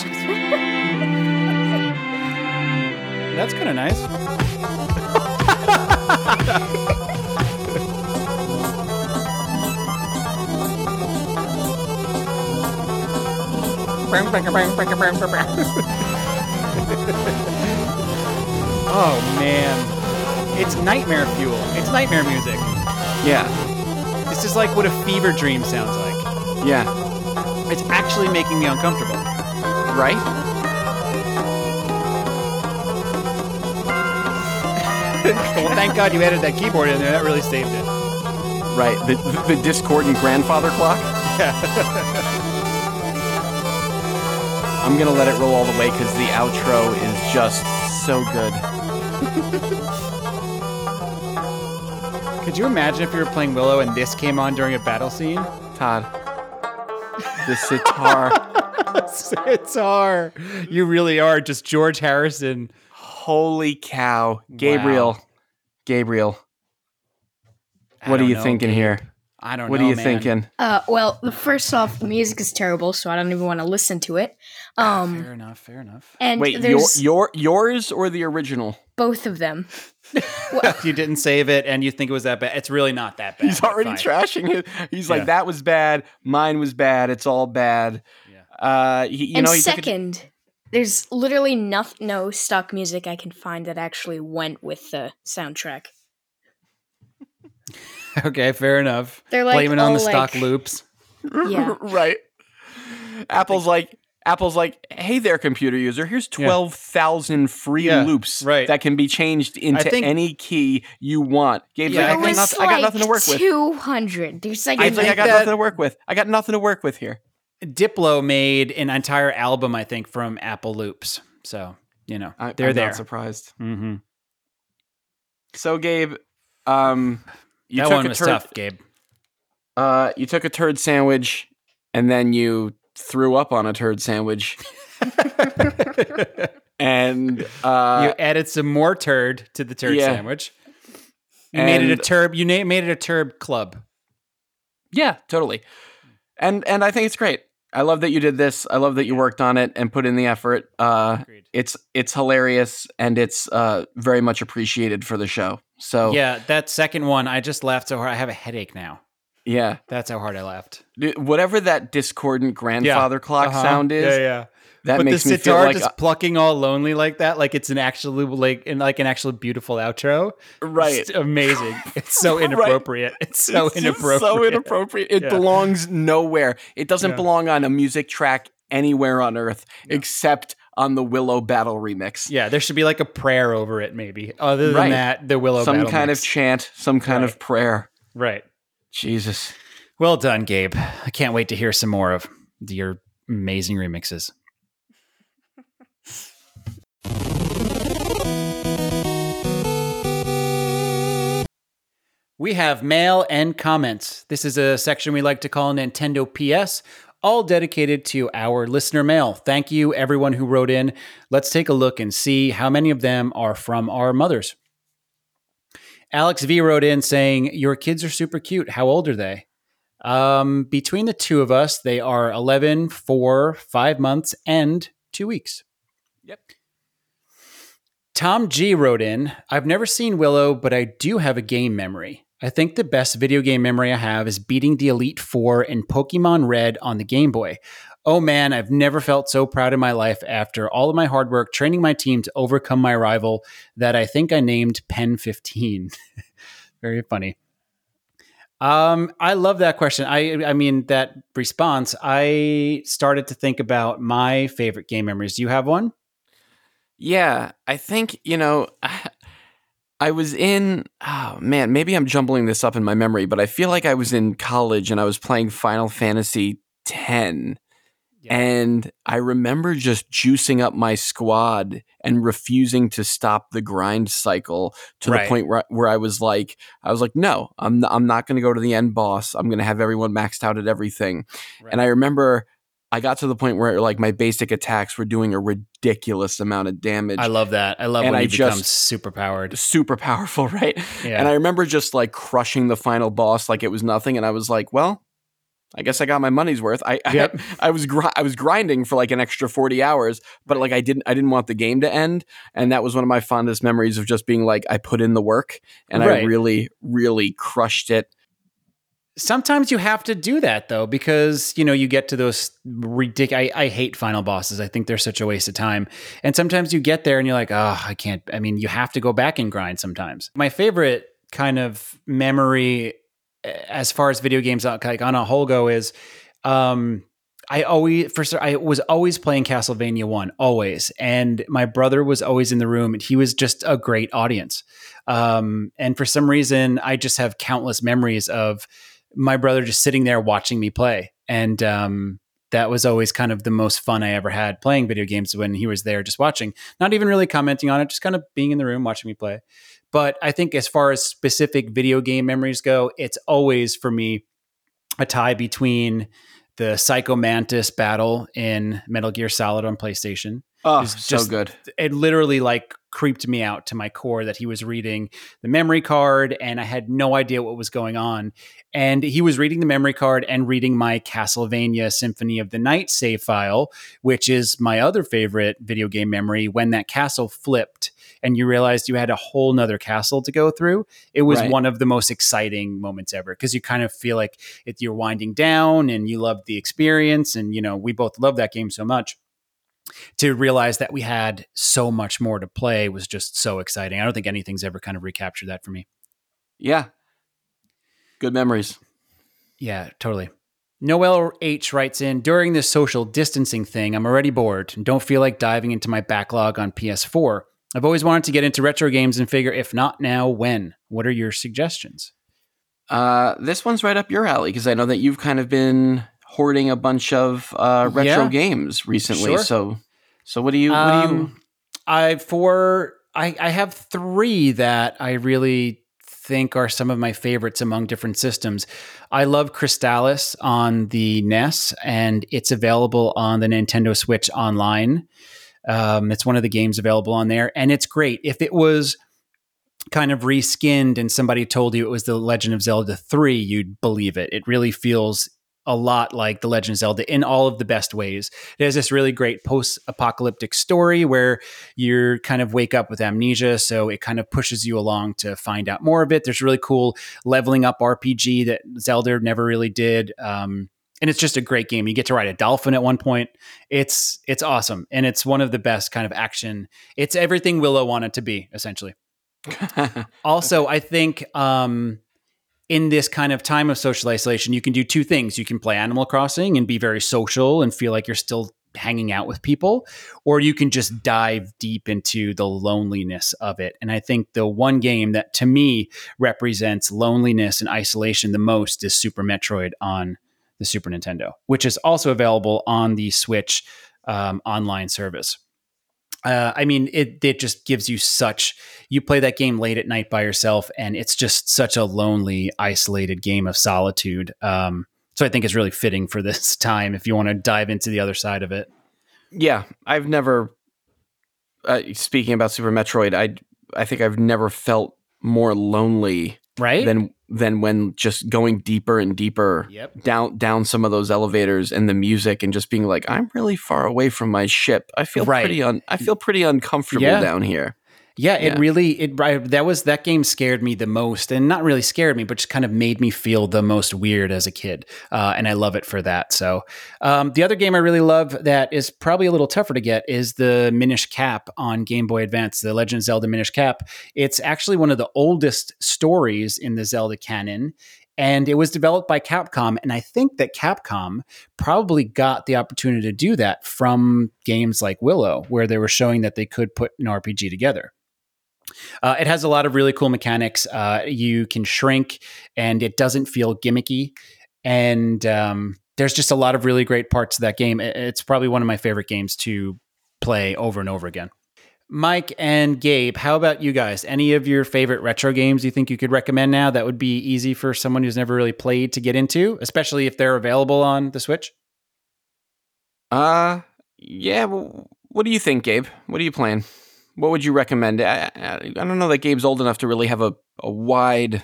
That's kind of nice. oh man, it's nightmare fuel. It's nightmare music. Yeah, This is like what a fever dream sounds like. yeah, It's actually making me uncomfortable. right. well, thank God you added that keyboard in there. That really saved it. Right, the the discordant grandfather clock. I'm gonna let it roll all the way because the outro is just so good. Could you imagine if you were playing Willow and this came on during a battle scene? Todd, the sitar. Sitar. You really are just George Harrison. Holy cow, Gabriel, Gabriel. I What are you know, thinking Gabe. here? I don't What know. are you man. thinking? Uh, well, the first off, the music is terrible, so I don't even want to listen to it. Um, Fair enough. Fair enough. and Wait, your, your yours or the original? both of them. you didn't save it, and you think it was that bad. It's really not that bad. He's already trashing it. He's Yeah. like, that was bad. Mine was bad. It's all bad. Yeah. Uh, he, you and know, he took it- second, There's literally no, no stock music I can find that actually went with the soundtrack. Okay, fair enough. They're like Blaming on all the stock loops. Yeah. right. Apple's like Apple's like, hey there, computer user. Here's twelve thousand free Yeah, loops right. that can be changed into think- any key you want. Gabe's Yeah, like, I I, got think- nothing, I got nothing to work with. Two hundred. There's like I think think I got that- nothing to work with. I got nothing to work with here. Diplo made an entire album, I think, from Apple loops. So you know I, they're I'm there. Not surprised. hmm So, Gabe, um, you That took one a was turd, tough, Gabe. Uh, you took a turd sandwich, and then you threw up on a turd sandwich, and uh, you added some more turd to the turd yeah. sandwich. You made it a turb. You na- made it a turb club. Yeah, totally. And and I think it's great. I love that you did this. I love that you worked on it and put in the effort. Uh, it's it's hilarious and it's uh, very much appreciated for the show. So Yeah, that second one, I just laughed so hard. I have a headache now. yeah. That's how hard I laughed. Whatever that discordant grandfather clock Uh-huh. sound is, Yeah, yeah. That but makes the me feel sitar like just plucking all lonely like that, like it's an actually like in like an actually beautiful outro. right. It's amazing. It's so Right. inappropriate. It's so It's inappropriate. So inappropriate. It Yeah. belongs nowhere. It doesn't Yeah. belong on a music track anywhere on earth except on the Willow Battle remix. Yeah, there should be like a prayer over it, maybe. Other than Right. that, the Willow Battle. Some Battle kind mix. of chant, some kind Right. of prayer. right. Jesus. Well done, Gabe. I can't wait to hear some more of your amazing remixes. We have mail and comments. This is a section we like to call Nintendo PS, all dedicated to our listener mail. Thank you, everyone who wrote in. Let's take a look and see how many of them are from our mothers. Alex V wrote in saying, Your kids are super cute. How old are they? Um, between the two of us, they are 11, 4, 5 months, and 2 weeks. Yep. Tom G wrote in, I've never seen Willow, but I do have a game memory. I think the best video game memory I have is beating the Elite Four in Pokemon Red on the Game Boy. Oh man, I've never felt so proud in my life after all of my hard work training my team to overcome my rival that I think I named Pen 15. Very funny. Um, I love that question. I I mean that response. I started to think about my favorite game memories. Do you have one? Yeah, I think, you know, I was in, oh man, maybe I'm jumbling this up in my memory, but I feel like I was in college and I was playing Final Fantasy X. Yeah. And I remember just juicing up my squad and refusing to stop the grind cycle to Right. the point where, where I was like, I was like, no, I'm, I'm not going to go to the end boss. I'm going to have everyone maxed out at everything. And I remember I got to the point where like my basic attacks were doing a ridiculous amount of damage. I love that. I love And when I you become super powered. super powerful, right? Yeah. And I remember just like crushing the final boss like it was nothing, and I was like, well. I guess I got my money's worth. I Yep. I, I was gri- I was grinding for like an extra forty hours, but like I didn't I didn't want the game to end, and that was one of my fondest memories of just being like I put in the work and I really really crushed it. Sometimes you have to do that though, because you know you get to those ridiculous. I, I hate final bosses. I think they're such a waste of time. And sometimes you get there and you're like, oh, I can't. I mean, you have to go back and grind sometimes. My favorite kind of memory, as far as video games like on a whole go, is um, I always first I was always playing Castlevania one always, and my brother was always in the room, and he was just a great audience. Um, and for some reason, I just have countless memories of my brother just sitting there watching me play, and um, that was always kind of the most fun I ever had playing video games when he was there just watching, not even really commenting on it, just kind of being in the room watching me play. But I think as far as specific video game memories go, it's always for me a tie between the Psycho Mantis battle in Metal Gear Solid on PlayStation. Oh, It's so good. It literally like creeped me out to my core that he was reading the memory card and I had no idea what was going on. And he was reading the memory card and reading my Castlevania Symphony of the Night save file, which is my other favorite video game memory when that castle flipped and you realized you had a whole nother castle to go through. It was Right. one of the most exciting moments ever because you kind of feel like it, you're winding down and you love the experience. And, you know, we both love that game so much. To realize that we had so much more to play was just so exciting. I don't think anything's ever kind of recaptured that for me. Yeah. Good memories. Yeah, totally. Noel H writes in During this social distancing thing, I'm already bored and don't feel like diving into my backlog on PS4. I've always wanted to get into retro games and figure if not now, when? What are your suggestions? Uh, this one's right up your alley because I know that you've kind of been hoarding a bunch of uh, retro Yeah. games recently. Sure. So, so what do you? What do you? Um, I for I I have three that I really think are some of my favorites among different systems. I love Crystalis on the NES, and it's available on the Nintendo Switch online. Um, it's one of the games available on there, and it's great. If it was kind of reskinned and somebody told you it was the Legend of Zelda 3, you'd believe it. It really feels a lot like the Legend of Zelda in all of the best ways. It has this really great post-apocalyptic story where you kind of wake up with amnesia, so it kind of pushes you along to find out more of it. There's really cool leveling up RPG that Zelda never really did. Um, and it's just a great game. You get to ride a dolphin at one point. It's it's awesome, and it's one of the best kind of action. It's everything Willow wanted to be, essentially. Also, I think um, in this kind of time of social isolation, you can do two things. You can play Animal Crossing and be very social and feel like you're still hanging out with people, or you can just dive deep into the loneliness of it. And I think the one game that to me represents loneliness and isolation the most is Super Metroid on the Super Nintendo, which is also available on the Switch um, online service. Uh, I mean, it it just gives you such. You play that game late at night by yourself, and it's just such a lonely, isolated game of solitude. Um, so I think it's really fitting for this time if you want to dive into the other side of it. yeah, I've never. Uh, speaking about Super Metroid, I I think I've never felt more lonely Right? than than when just going deeper and deeper Yep. down down some of those elevators and the music and just being like I'm really far away from my ship. I feel Right. pretty un I feel pretty uncomfortable Yeah. down here. Yeah, it Yeah. really it I- that was that game scared me the most, and not really scared me, but just kind of made me feel the most weird as a kid, uh, and I love it for that. So, um, the other game I really love that is probably a little tougher to get is the Minish Cap on Game Boy Advance, the Legend of Zelda Minish Cap. It's actually one of the oldest stories in the Zelda canon. And it was developed by Capcom. And I think that Capcom probably got the opportunity to do that from games like Willow, where they were showing that they could put an RPG together. Uh, it has a lot of really cool mechanics. Uh, you can shrink, and it doesn't feel gimmicky. And um, there's just a lot of really great parts of that game. It's probably one of my favorite games to play over and over again. Mike and Gabe, how about you guys? Any of your favorite retro games you think you could recommend now that would be easy for someone who's never really played to get into, especially if they're available on the Switch? Uh yeah, well, what do you think, Gabe? What are you playing? What would you recommend? I, I, I don't know that Gabe's old enough to really have a, a wide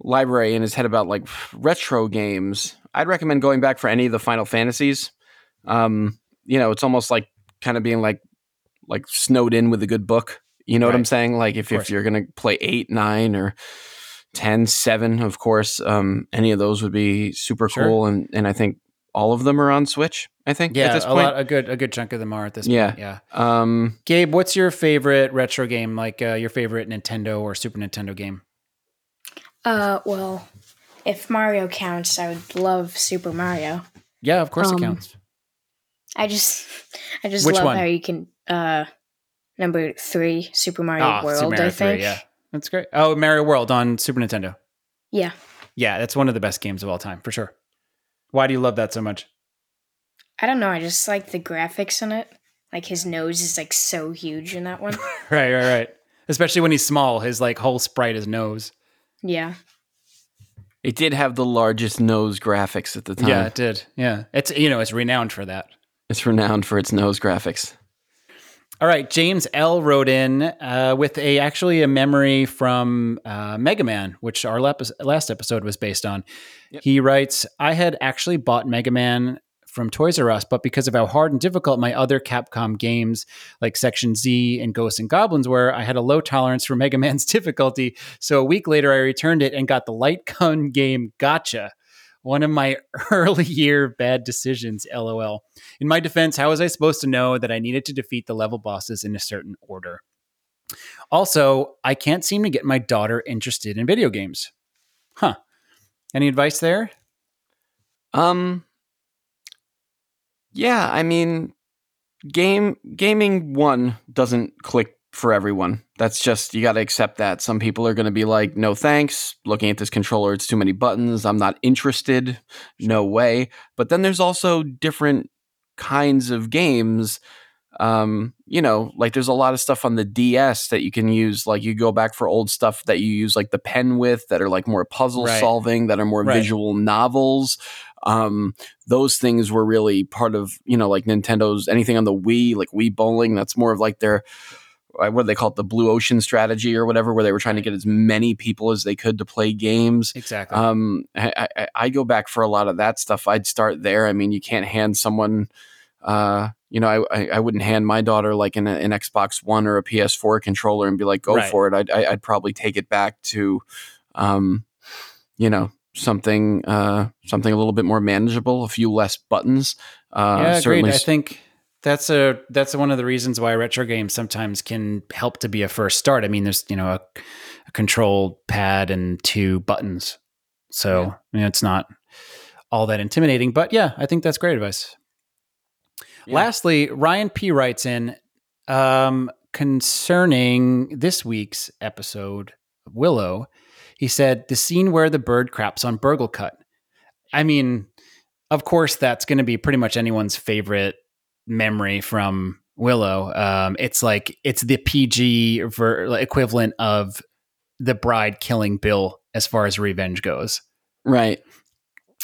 library in his head about like retro games. I'd recommend going back for any of the Final Fantasies. Um, you know, it's almost like kind of being like like snowed in with a good book. You know what I'm saying? Like if, if you're gonna play eight, nine, or 10, 7, of course, um, any of those would be super Sure. cool. And and I think all of them are on Switch. I think Yeah, at this a point. lot, a good, a good chunk of them are at this Yeah. point. Yeah. Um, Gabe, what's your favorite retro game? Like uh, your favorite Nintendo or Super Nintendo game? Uh, well, if Mario counts, I would love Super Mario. Yeah, of course Um, it counts. I just, I just Which love one? how you can. Uh, number three, Super Mario Ah, World. Super Mario I 3, think. yeah, that's great. Oh, Mario World on Super Nintendo. Yeah. Yeah, that's one of the best games of all time for sure. Why do you love that so much? I don't know. I just like the graphics in it. Like his nose is like so huge in that one. Right, right, right. Especially when he's small, his like whole sprite is nose. yeah. it did have the largest nose graphics at the time. Yeah, it did. Yeah, it's you know it's renowned for that. It's renowned for its nose graphics. All right, James L wrote in uh, with a actually a memory from uh, Mega Man, which our lap- last episode was based on. He writes, "I had actually bought Mega Man from Toys R Us, but because of how hard and difficult my other Capcom games like Section Z and Ghosts and Goblins were, I had a low tolerance for Mega Man's difficulty. So a week later, I returned it and got the light gun game Gotcha." One of my early year bad decisions, lol. In my defense, how was I supposed to know that I needed to defeat the level bosses in a certain order? Also, I can't seem to get my daughter interested in video games. Huh. Any advice there? Um. Yeah, I mean, game gaming one doesn't click for everyone. That's just you got to accept that. Some people are going to be like, "No thanks." Looking at this controller, it's too many buttons. I'm not interested. No way. But then there's also different kinds of games. Um, you know, like there's a lot of stuff on the DS that you can use. Like you go back for old stuff that you use, like the pen with, that are like more puzzle Right. solving, that are more Right. visual novels. Um, those things were really part of you know like Nintendo's anything on the Wii, like Wii Bowling. That's more of like their what do they call it, the blue ocean strategy or whatever, where they were trying to get as many people as they could to play games. Exactly. Um, I, I, I go back for a lot of that stuff. I'd start there. I mean, you can't hand someone, uh, you know, I, I, I wouldn't hand my daughter like an, an Xbox One or a PS4 controller and be like, go Right. for it. I'd, I- I'd probably take it back to, um, you know, something, uh, something a little bit more manageable, a few less buttons. Uh, yeah, agreed. certainly I s- think that's a that's one of the reasons why retro games sometimes can help to be a first start. I mean, there's you know a, a control pad and two buttons, so you know, it's not all that intimidating. But yeah, I think that's great advice. Yeah. Lastly, Ryan P writes in um, concerning this week's episode Willow. He said the scene where the bird craps on Burglekutt. I mean, of course, that's going to be pretty much anyone's favorite memory from Willow. Um, it's like it's the PG ver- equivalent of the bride killing Bill as far as revenge goes. right.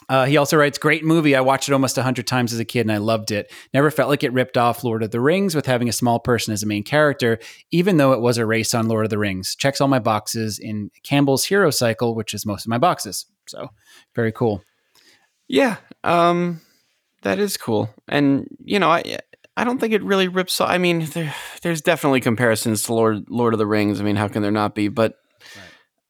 Uh, he also writes, "Great movie. I watched it almost a hundred times as a kid, and I loved it. Never felt like it ripped off Lord of the Rings with having a small person as a main character, even though it was a race on Lord of the Rings. Checks all my boxes in Campbell's Hero Cycle, which is most of my boxes. So very cool. Yeah, um, that is cool, and you know, I I don't think it really rips. off. I mean, there, there's definitely comparisons to Lord Lord of the Rings. I mean, how can there not be? But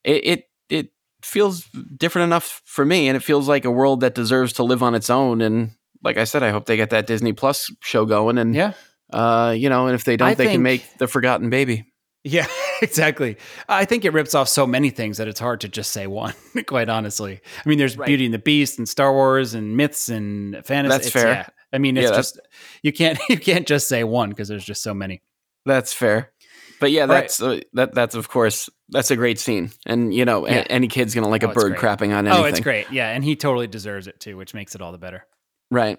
it, it it feels different enough for me, and it feels like a world that deserves to live on its own. And like I said, I hope they get that Disney Plus show going. And Yeah, uh, you know, and if they don't, I they think- can make the Forgotten Baby. yeah, exactly. I think it rips off so many things that it's hard to just say one. Quite honestly, I mean, there's Right. Beauty and the Beast and Star Wars and myths and fantasy. That's It's- fair. yeah. I mean, it's Yeah, just you can't you can't just say one because there's just so many. That's fair. But yeah, right. that's uh, that. That's of course that's a great scene, and you know, a- any kid's gonna like Oh, a bird crapping on anything. Oh, it's great. Yeah, and he totally deserves it too, which makes it all the better. Right.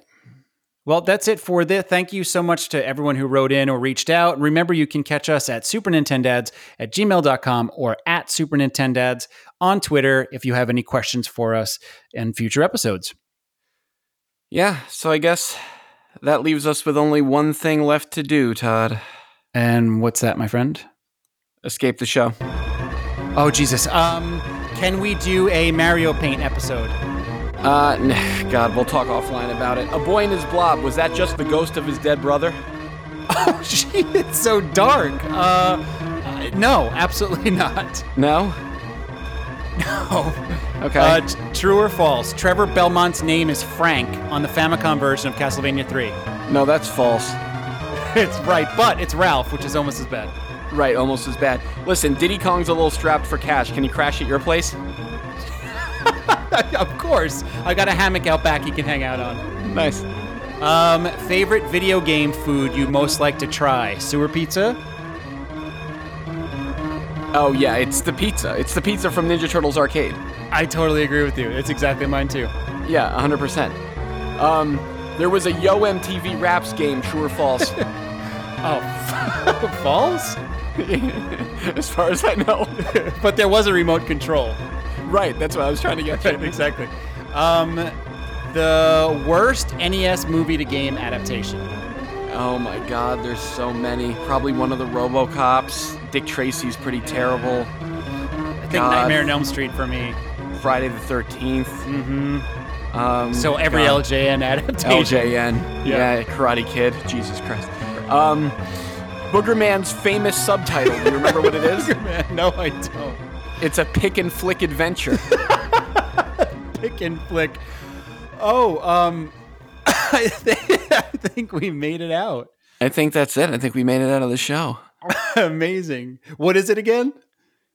Well, that's it for this. Thank you so much to everyone who wrote in or reached out. Remember, you can catch us at Super Nintendads at gmail.com or at Super Nintendads on Twitter if you have any questions for us in future episodes. Yeah, so I guess that leaves us with only one thing left to do, Todd. And what's that, my friend? Escape the show. Oh, Jesus. Um, can we do a Mario Paint episode? Uh, God, we'll talk offline about it. A boy in his blob, was that just the ghost of his dead brother? Oh, gee, it's so dark. Uh, uh, no, absolutely not. No? No. Okay. Uh, t- true or false? Trevor Belmont's name is Frank on the Famicom version of Castlevania 3. no, that's false. It's right, but it's Ralph, which is almost as bad. Right, almost as bad. Listen, Diddy Kong's a little strapped for cash. Can he crash at your place? of course. I got a hammock out back he can hang out on. Nice. Um, favorite video game food you most like to try? Sewer pizza? Oh, yeah, it's the pizza. It's the pizza from Ninja Turtles Arcade. I totally agree with you. It's exactly mine too. Yeah, 100%. Um, there was a Yo MTV Raps game, true or false? Oh, false? as far as I know. But there was a remote control. Right, that's what I was trying to get exactly. Um, the worst NES movie to game adaptation. Oh my god, there's so many. Probably one of the Robocops. Dick Tracy's pretty terrible. I think God. Nightmare on Elm Street for me. Friday the 13th. Mm-hmm. Um, So every God. LJN adaptation. LJN. Yeah. Yeah. Karate Kid. Jesus Christ. Um, Boogerman's famous subtitle. Do you remember what it is? No, I don't. It's a pick and flick adventure. pick and flick. Oh, um, I think, I think we made it out. I think that's it. I think we made it out of the show. Amazing. What is it again?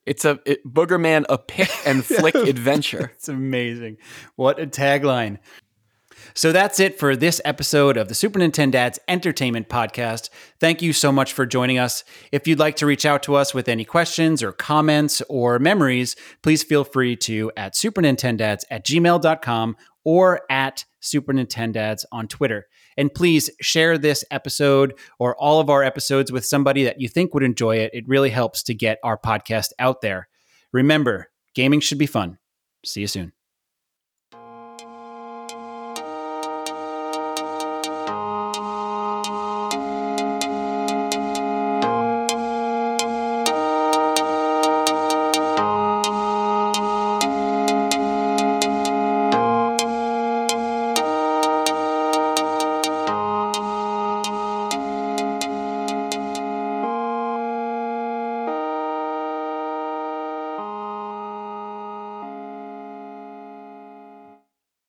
It's a it, Boogerman a pick and flick adventure. It's amazing. What a tagline. So that's it for this episode of the Super Nintendad's Entertainment Podcast. Thank you so much for joining us. If you'd like to reach out to us with any questions or comments or memories, please feel free to at supernintendads at gmail.com or at Super Nintendads on Twitter. And please share this episode or all of our episodes with somebody that you think would enjoy it. It really helps to get our podcast out there. Remember, gaming should be fun. See you soon.